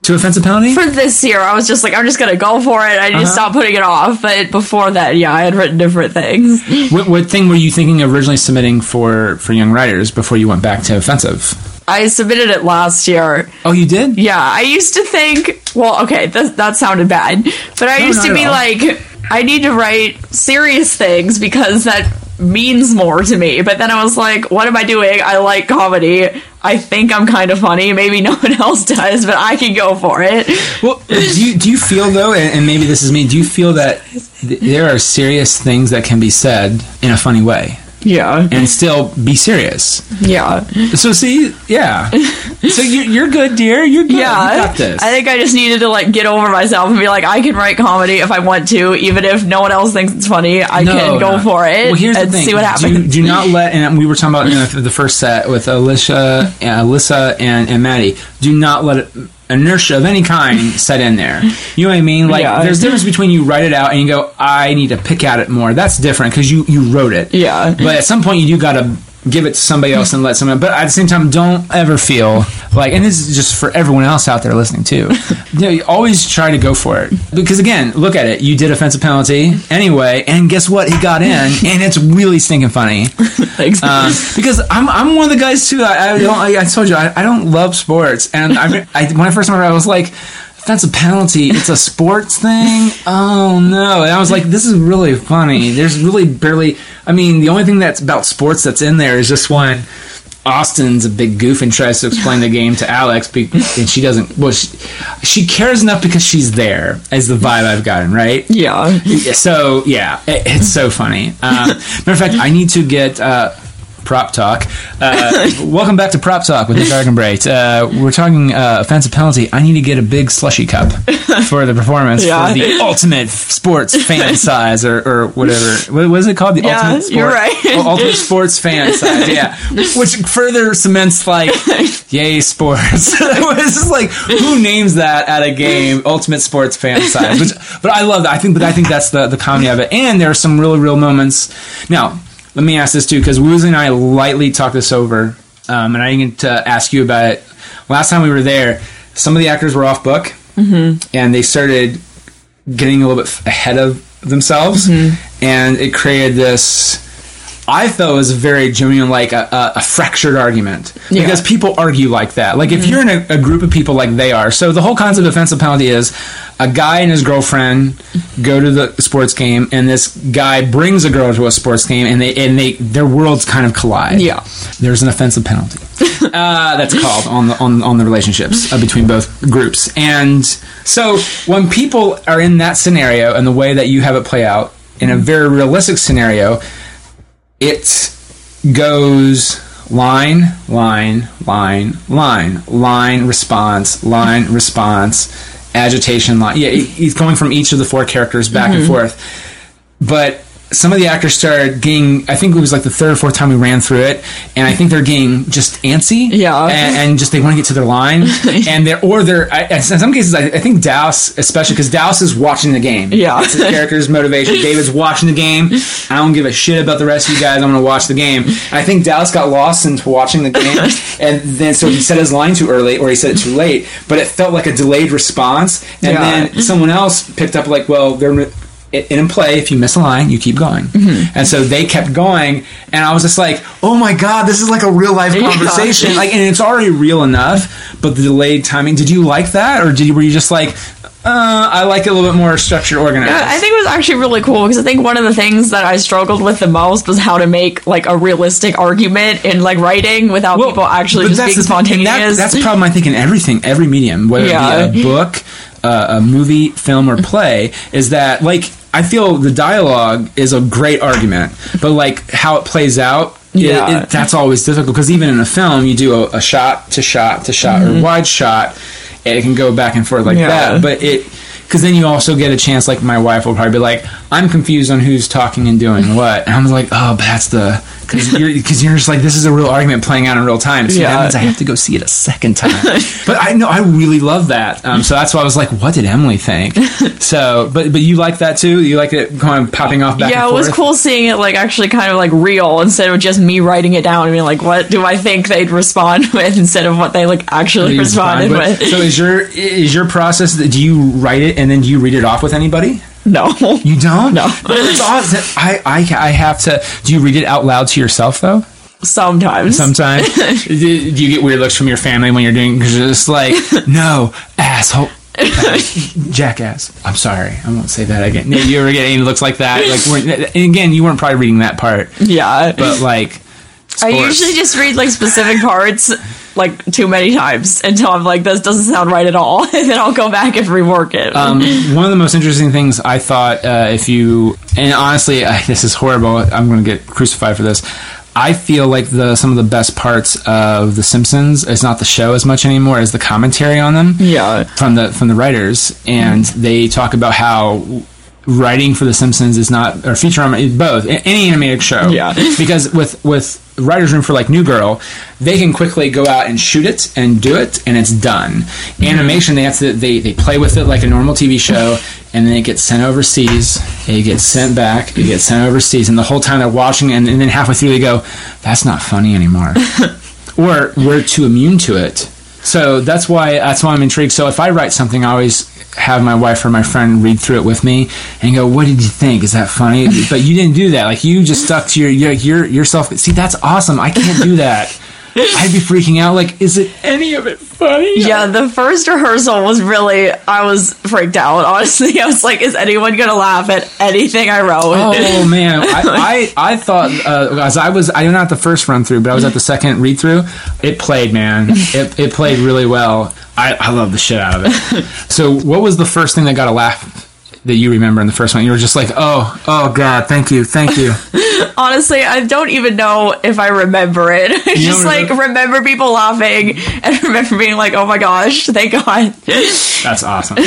to offensive penalty? For this year, I was just like, I'm just gonna go for it. I need Uh-huh. to stop putting it off. But before that, yeah, I had written different things. (laughs) What, what thing were you thinking of originally submitting for for young writers before you went back to offensive? I submitted it last year. Oh, you did? Yeah, I used to think. Well, okay, that that sounded bad, but I No, used to be like, I need to write serious things because that means more to me. But then I was like, what am I doing? I like comedy. I think I'm kind of funny. Maybe (laughs) no one else does, but I can go for it. Well, do you, do you feel though, and, maybe this is me, do you feel that th- there are serious things that can be said in a funny way Yeah. and still be serious? Yeah. So see, yeah. (laughs) So you're, you're good, dear. You're good. Yeah. You got this. I think I just needed to like get over myself and be like, I can write comedy if I want to, even if no one else thinks it's funny. I can go no. for it Well, here's and the thing. see what happens. Do, do not let, and we were talking about in the, the first set with Alicia, uh, Alyssa, and, and Maddie. Do not let it, inertia of any kind set in there. You know what I mean? Like, Yeah. there's a difference between you write it out and you go, I need to pick at it more. That's different because you, you wrote it. Yeah. But at some point, you do got to give it to somebody else and let someone. But at the same time, don't ever feel like, and this is just for everyone else out there listening too. (laughs) you, know, you always try to go for it because again, look at it. You did offensive penalty anyway, and guess what? He got in, (laughs) and it's really stinking funny. (laughs) Um, because I'm, I'm one of the guys too. I, I don't. I, I told you I, I don't love sports, and I, I when I first remember, I was like. Offensive penalty. It's a sports thing. Oh no! And I was like, "This is really funny." There's really barely. I mean, the only thing that's about sports that's in there is just when Austin's a big goof and tries to explain the game to Alex, and she doesn't. Well, she, she cares enough because she's there. As the vibe I've gotten, right? yeah. Yeah, so yeah, it, it's so funny. Um, matter of fact, I need to get uh, prop talk. Uh, (laughs) welcome back to prop talk with the Dragon Braid. Uh, we're talking uh, offensive penalty. I need to get a big slushy cup (laughs) for the performance Yeah. for the (laughs) ultimate sports fan size or, or whatever. What was it called? The Yeah, ultimate sport, you're right. Oh, ultimate sports fan size. Yeah, which further cements like, yay sports. it was just like who names that at a game? Ultimate sports fan size. Which, but I love that. I think, but I think that's the the comedy of it. And there are some really real moments. Now, let me ask this too, because Woozy and I lightly talked this over, um, and I didn't get to ask you about it last time we were there. Some of the actors were off book, and they started getting a little bit ahead of themselves, and it created this. I felt was very genuine, like a, a, a fractured argument Yeah. because people argue like that. Like if you're in a, a group of people like they are, so the whole concept of offensive penalty is a guy and his girlfriend go to the sports game, and this guy brings a girl to a sports game, and they and they their worlds kind of collide. Yeah. there's an offensive penalty. (laughs) uh, that's called on the on, on the relationships uh, between both groups. And so when people are in that scenario and the way that you have it play out in a very realistic scenario, it goes line, line, line, line, line, response, line, response, agitation, line. Yeah, he's going from each of the four characters back and mm-hmm. forth. But some of the actors started getting, I think it was like the third or fourth time we ran through it, and I think they're getting just antsy. Yeah. And, and just they want to get to their line. (laughs) and they're, or they're, I, in some cases, I, I think Dallas, especially because Dallas is watching the game. Yeah. It's his character's motivation. (laughs) David's watching the game. I don't give a shit about the rest of you guys. I'm going to watch the game. And I think Dallas got lost into watching the game, (laughs) and then so he said his line too early, or he said it too late. But it felt like a delayed response, and Yeah. then someone else picked up like, well, they're in play. If you miss a line, you keep going, Mm-hmm. and so they kept going, and I was just like, oh my god, this is like a real life Yeah. conversation. Like, and it's already real enough, but the delayed timing. Did you like that, or did you, were you just like? Uh, I like it a little bit more structured, organized. I think it was actually really cool because I think one of the things that I struggled with the most was how to make like a realistic argument in like writing without Well, people actually just being and that- spontaneous. that's a problem I think in everything, every medium, whether Yeah. it be a book, uh, a movie, film, or play, is that like I feel the dialogue is a great argument, but like how it plays out. Yeah. it- that's always difficult because even in a film, you do a, a shot to shot to shot or wide shot, and it can go back and forth like Mm-hmm. Yeah. that. But it because then you also get a chance. Like my wife will probably be like, "I'm confused on who's talking and doing (laughs) what," and I'm like, "Oh, but that's the." Because you're, cause you're just like this is a real argument playing out in real time. So Yeah. that means I have to go see it a second time. (laughs) but I know I really love that. Um, so that's why I was like, what did Emily think? (laughs) So, but but you like that too? You like it kind of popping off back yeah, it was cool seeing it like actually kind of like real instead of just me writing it down and being like, what do I think they'd respond with instead of what they like actually responded respond, with. So is your is your process? Do you write it and then do you read it off with anybody? (laughs) no. You don't. No. It's awesome. I, I I have to. Do you read it out loud to yourself though? Sometimes. Sometimes. (laughs) do, do you get weird looks from your family when you're doing? Because it's just like, (laughs) no asshole. jackass. I'm sorry, I won't say that again. No, you ever get any looks like that? Like, again, you weren't probably reading that part, Yeah. but like, I usually just read like specific parts like too many times until I'm like, this doesn't sound right at all. (laughs) and then I'll go back and rework it. Um, (laughs) one of the most interesting things I thought, uh, if you, and honestly, I, (laughs) this is horrible. I'm going to get crucified for this. I feel like the some of the best parts of The Simpsons is not the show as much anymore as the commentary on them. yeah. from the from the writers, and they talk about how writing for The Simpsons is not or feature on both any animated show. Yeah. (laughs) because with with writers room for like New Girl, they can quickly go out and shoot it and do it, and it's done. Animation, they have to they they play with it like a normal TV show. And then it gets sent overseas. It gets sent back. It gets sent overseas. And the whole time they're watching, and, and then halfway through they go, "That's not funny anymore." (laughs) or we're too immune to it. So that's why that's why I'm intrigued. So if I write something, I always have my wife or my friend read through it with me and go, "What did you think? Is that funny?" but you didn't do that. Like you just stuck to your your, your yourself. See, that's awesome. I can't do that. (laughs) I'd be freaking out. Like, is it any of it funny? Yeah, the first rehearsal was really, I was freaked out. Honestly, (laughs) I was like, is anyone going to laugh at anything I wrote? Oh (laughs) man, I, I, I thought uh, as I was I know not the first run through, but I was at the second read through. It played, man. It, it played really well. I, I love the shit out of it. So, what was the first thing that got a laugh that you remember in the first one? You were just like, oh, oh god, thank you, thank you. (laughs) Honestly, I don't even know if I remember it. (laughs) I just don't like remember people laughing and (laughs) remember being like, oh my gosh, thank God. That's awesome.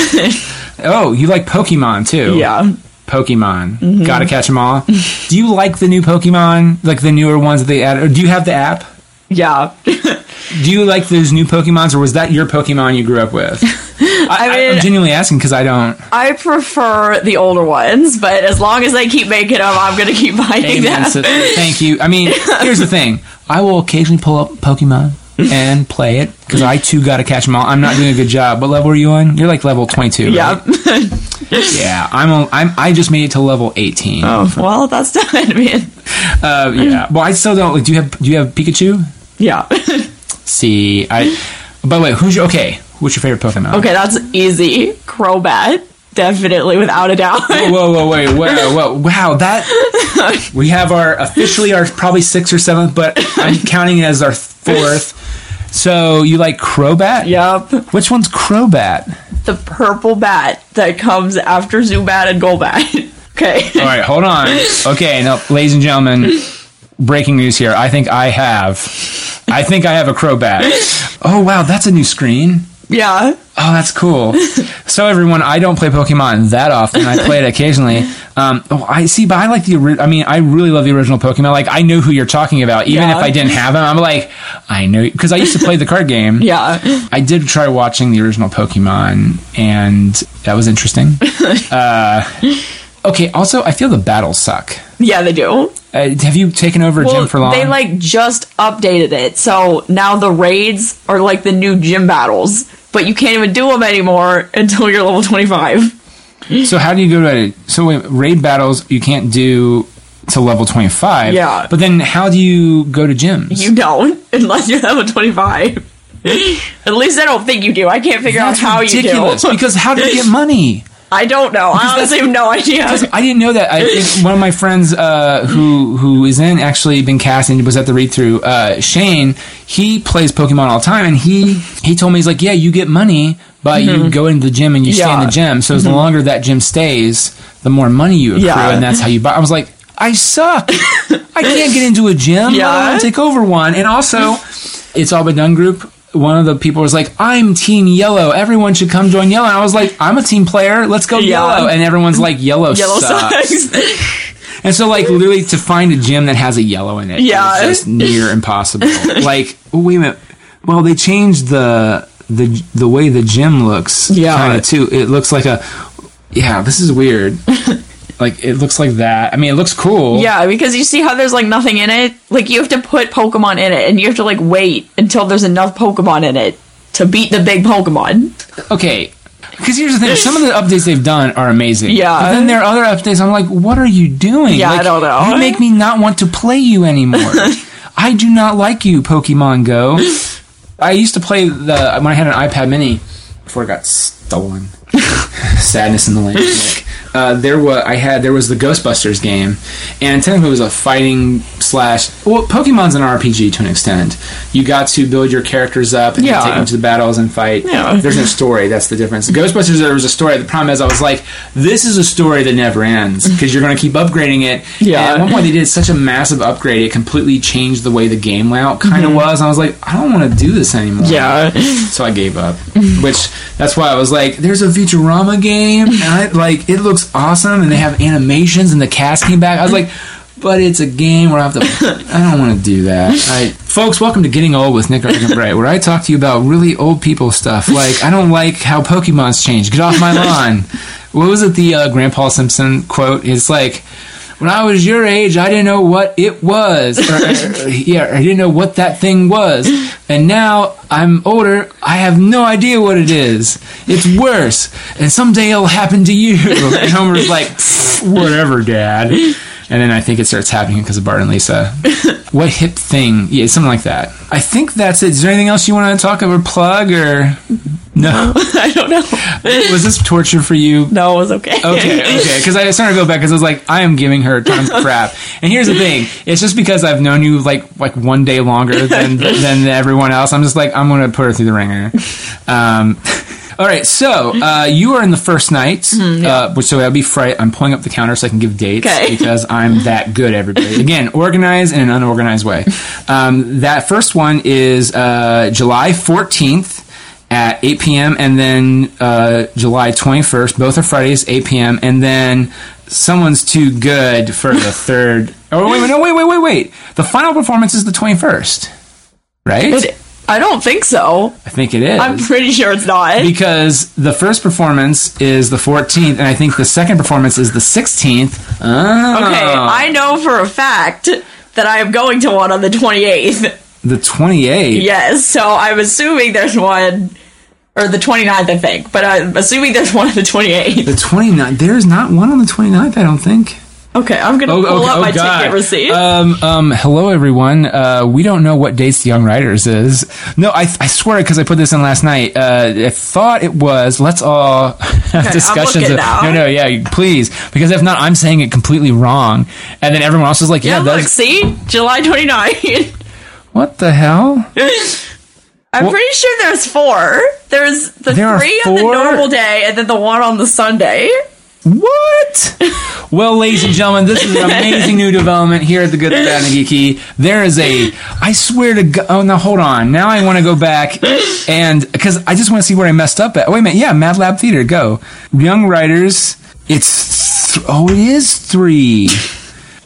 Oh, you like Pokemon too? yeah. Pokemon. Mm-hmm. Gotta catch them all. Do you like the new Pokemon, like the newer ones that they added? Or do you have the app? Yeah. Do you like those new Pokemons, or was that your Pokemon you grew up with? I, mean- am genuinely asking because I don't. I prefer the older ones, but as long as they keep making them, I'm going to keep buying Amen, them. Thank you. I mean, (laughs) here's the thing. I will occasionally pull up Pokemon and play it because I too got to catch them all. I'm not doing a good job. What level are you on? You're like level 22. yeah. Right? (laughs) Yeah. I'm. On, I'm. I just made it to level 18. oh, well, that's (laughs) done, man. Uh, yeah. Well, I still don't. Like, do you have? Do you have Pikachu? Yeah. See, I. By the way, who's your okay? What's your favorite Pokemon? okay, that's easy. Crobat. Definitely, without a doubt. Whoa, whoa, wait, whoa, (laughs) whoa, wow! That (laughs) we have our officially our probably sixth or seventh, but I'm (laughs) counting it as our fourth. So you like Crobat? Yep. Which one's Crobat? The purple bat that comes after Zubat and Golbat. okay. All right, hold on. Okay, now, ladies and gentlemen, breaking news here. I think I have. I think I have a Crobat. Oh wow, that's a new screen. Yeah. Oh, that's cool. (laughs) so everyone, I don't play Pokemon that often. I play it occasionally. Um, oh, I see, but I like the. ori- I mean, I really love the original Pokemon. Like, I know who you're talking about, even Yeah. if I didn't have them. I'm like, I know because I used to play the card game. (laughs) Yeah. I did try watching the original Pokemon, and that was interesting. (laughs) uh, okay. Also, I feel the battles suck. Yeah, they do. Uh, have you taken over a Well, gym for long? they like just updated it, so now the raids are like the new gym battles, but you can't even do them anymore until you're level 25. So how do you go to so wait, raid battles? You can't do to level twenty five. Yeah. But then how do you go to gyms? You don't (laughs) unless you're level 25. (laughs) At least I don't think you do. I can't figure That's out how ridiculous. you do. because how do you get (laughs) money? I don't know. I honestly have no idea. I didn't know that. I, it- (laughs) one of my friends uh, who who is in actually been cast and was at the read through. Uh, Shane, he plays Pokemon all the time, and he he told me he's like, yeah, you get money, but you go into the gym and you stay in Mm-hmm. The gym. So as the longer that gym stays, the more money you accrue, Yeah. and that's how you buy. I was like, I suck. I can't get into a gym. (laughs) Yeah. I want to take over one, and also, it's all been done group. One of the people was like, "I'm Team Yellow. Everyone should come join Yellow." And I was like, "I'm a team player. Let's go Yeah. Yellow." And everyone's like, "Yellow, (laughs) Yellow sucks." sucks. (laughs) And so, like, literally, to find a gym that has a yellow in it, Yeah. is just near (laughs) impossible. like, oh, wait a minute. Well, they changed the the the way the gym looks. Yeah. kind of too. It looks like a. Yeah, this is weird. Like, it looks like that. I mean, it looks cool. yeah, because you see how there's like nothing in it? Like you have to put Pokemon in it and you have to like wait until there's enough Pokemon in it to beat the big Pokemon. Okay. Because here's the thing: some of the updates they've done are amazing. Yeah. But then there are other updates. I'm like, what are you doing? Yeah, I don't know. You make me not want to play you anymore. (laughs) I do not like you, Pokemon Go. I used to play the when I had an iPad Mini before it got Stolen. (laughs) Sadness in the Land. Uh, there was I had there was the Ghostbusters game, and technically it was a fighting slash. Well, Pokemon's an RPG to an extent. You got to build your characters up and Yeah. take them to the battles and fight. Yeah. There's no story. That's the difference. Ghostbusters, there was a story. The problem is, I was like, this is a story that never ends because you're going to keep upgrading it. Yeah. And at one point, they did such a massive upgrade, it completely changed the way the game layout kind of mm-hmm. was. And I was like, I don't want to do this anymore. Yeah. So I gave up. Which that's why I was like, "There's a Futurama game, and I like it looks awesome, and they have animations, and the cast came back." I was like, "But it's a game where I have to. (laughs) I don't want to do that." I, folks, welcome to Getting Old with Nick Arkin Bright, where I talk to you about really old people stuff. Like I don't like how Pokemon's changed. Get off my lawn. what was it? The uh, Grandpa Simpson quote? It's like. When I was your age, I didn't know what it was. Or, or- (laughs) yeah, I didn't know what that thing was. And now I'm older, I have no idea what it is. It's worse. And someday it'll happen to you. And Homer's like, whatever, Dad. And then I think it starts happening because of Bart and Lisa. (laughs) What hip thing? Yeah, something like that. I think that's it. Is there anything else you want to talk about, or plug, or no? (laughs) I don't know. (laughs) Was this torture for you? No, it was okay. Okay, okay. Because I started to go back because I was like, I am giving her tons of crap. And here's the thing: it's just because I've known you like like one day longer than than everyone else. I'm just like, I'm going to put her through the ringer. Um, all right, so uh, you are in the first night, uh, so that'll be Friday. I'm pulling up the counter so I can give dates Okay. (laughs) because I'm that good. Everybody, again, organized in an unorganized way. (laughs) Um, that first one is uh, July 14th at 8 p.m. and then uh, July 21st. Both are Fridays, 8 p.m. And then someone's too good for the (laughs) third. Oh wait, wait, no, wait, wait, wait, wait. The final performance is the 21st, right? It- I don't think so. I think it is. I'm pretty sure it's not. because the first performance is the 14th, and I think the second performance is the 16th. Oh, Okay, I know for a fact that I am going to one on the 28th. the 28th. Yes, so I'm assuming there's one, or the 29th, I think, but I'm assuming there's one on the 28th. The 29th. There's not one on the 29th, I don't think. Okay, I'm gonna Oh, pull okay, up oh, my God. ticket receipt. Um, um, hello, everyone. Uh, we don't know what dates Young Writers is. No, I, I swear because I put this in last night. Uh, I thought it was. Let's all (laughs) have I'm discussions. of- no, no, yeah, please. Because if not, I'm saying it completely wrong, and then everyone else is like, yeah, "Yeah, look, that's see? July 29th. (laughs) what the hell." (laughs) I'm Well- pretty sure there's four. There's the There three on the normal day, and then the one on the Sunday. What? well, ladies and gentlemen, this is an amazing new development here at the Good, the Bad, and the Geeky. There is a, I swear to God, oh, now hold on. Now I want to go back and, because I just want to see where I messed up at. Wait a minute, yeah, Mad Lab Theater, go. Young Writers, it's, th- oh, it is three.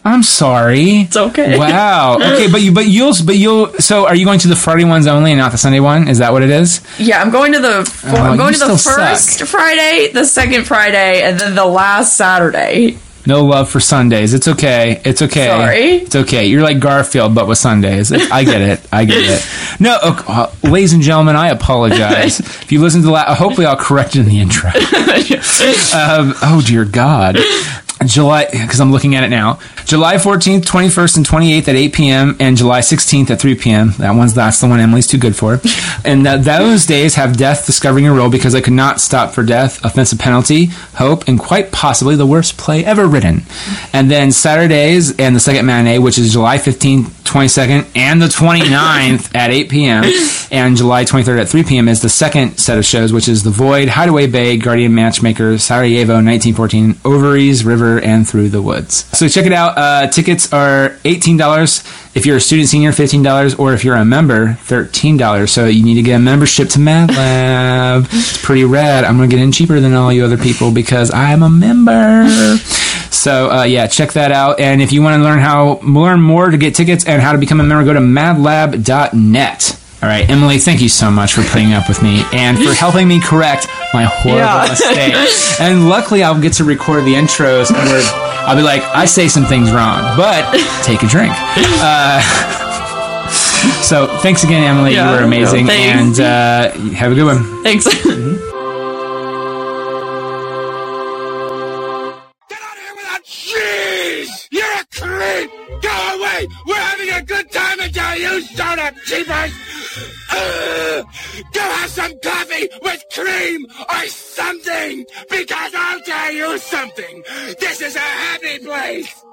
I'm sorry. It's okay. Wow. (laughs) Okay, but you, but you'll, but you'll. So, are you going to the Friday ones only and not the Sunday one? Is that what it is? Yeah, I'm going to the four, Oh, I'm going to the first suck. Friday, the second Friday, and then the last Saturday. No love for Sundays. It's okay. It's okay. Sorry. It's okay. You're like Garfield, but with Sundays. It- I get it. I get it. No, okay, uh, ladies and gentlemen, I apologize. (laughs) if you listen to the la- hopefully I'll correct it in the intro. (laughs) um, oh dear God. July, because I'm looking at it now. July 14th, 21st, and 28th at 8 p.m., and July 16th at 3 p.m. That one's that's the one Emily's too good for. (laughs) And that those days have death discovering your role because I could not stop for death, offensive penalty, hope, and quite possibly the worst play ever written. And then Saturdays and the second matinee, which is July 15th, 22nd, and the 29th at 8 p.m., (laughs) and July 23rd at 3 p.m. is the second set of shows, which is The Void, Hideaway Bay, Guardian Matchmaker, Sarajevo, 1914, Ovaries, River, and Through the Woods. So check it out. Uh, tickets are $18 if you're a student senior, $15, or if you're a member, $13. So you need to get a membership to Mad Lab. it's pretty rad. I'm going to get in cheaper than all you other people because I'm a member. So uh, yeah, check that out. And if you want to learn how learn more to get tickets and how to become a member, go to madlab.net. All right, Emily, thank you so much for putting up with me and for helping me correct my horrible Yeah. (laughs) mistake. And luckily, I'll get to record the intros, and we're, I'll be like, I say some things wrong, but take a drink. (laughs) Uh, (laughs) so thanks again, Emily. Yeah, you were amazing, thanks. and uh, have a good one. Thanks. Get out of here without cheese! You're a creep! Go away! We're having a good time until you start up, cheapers! Go have some coffee with cream or something, because I'll tell you something. This is a happy place.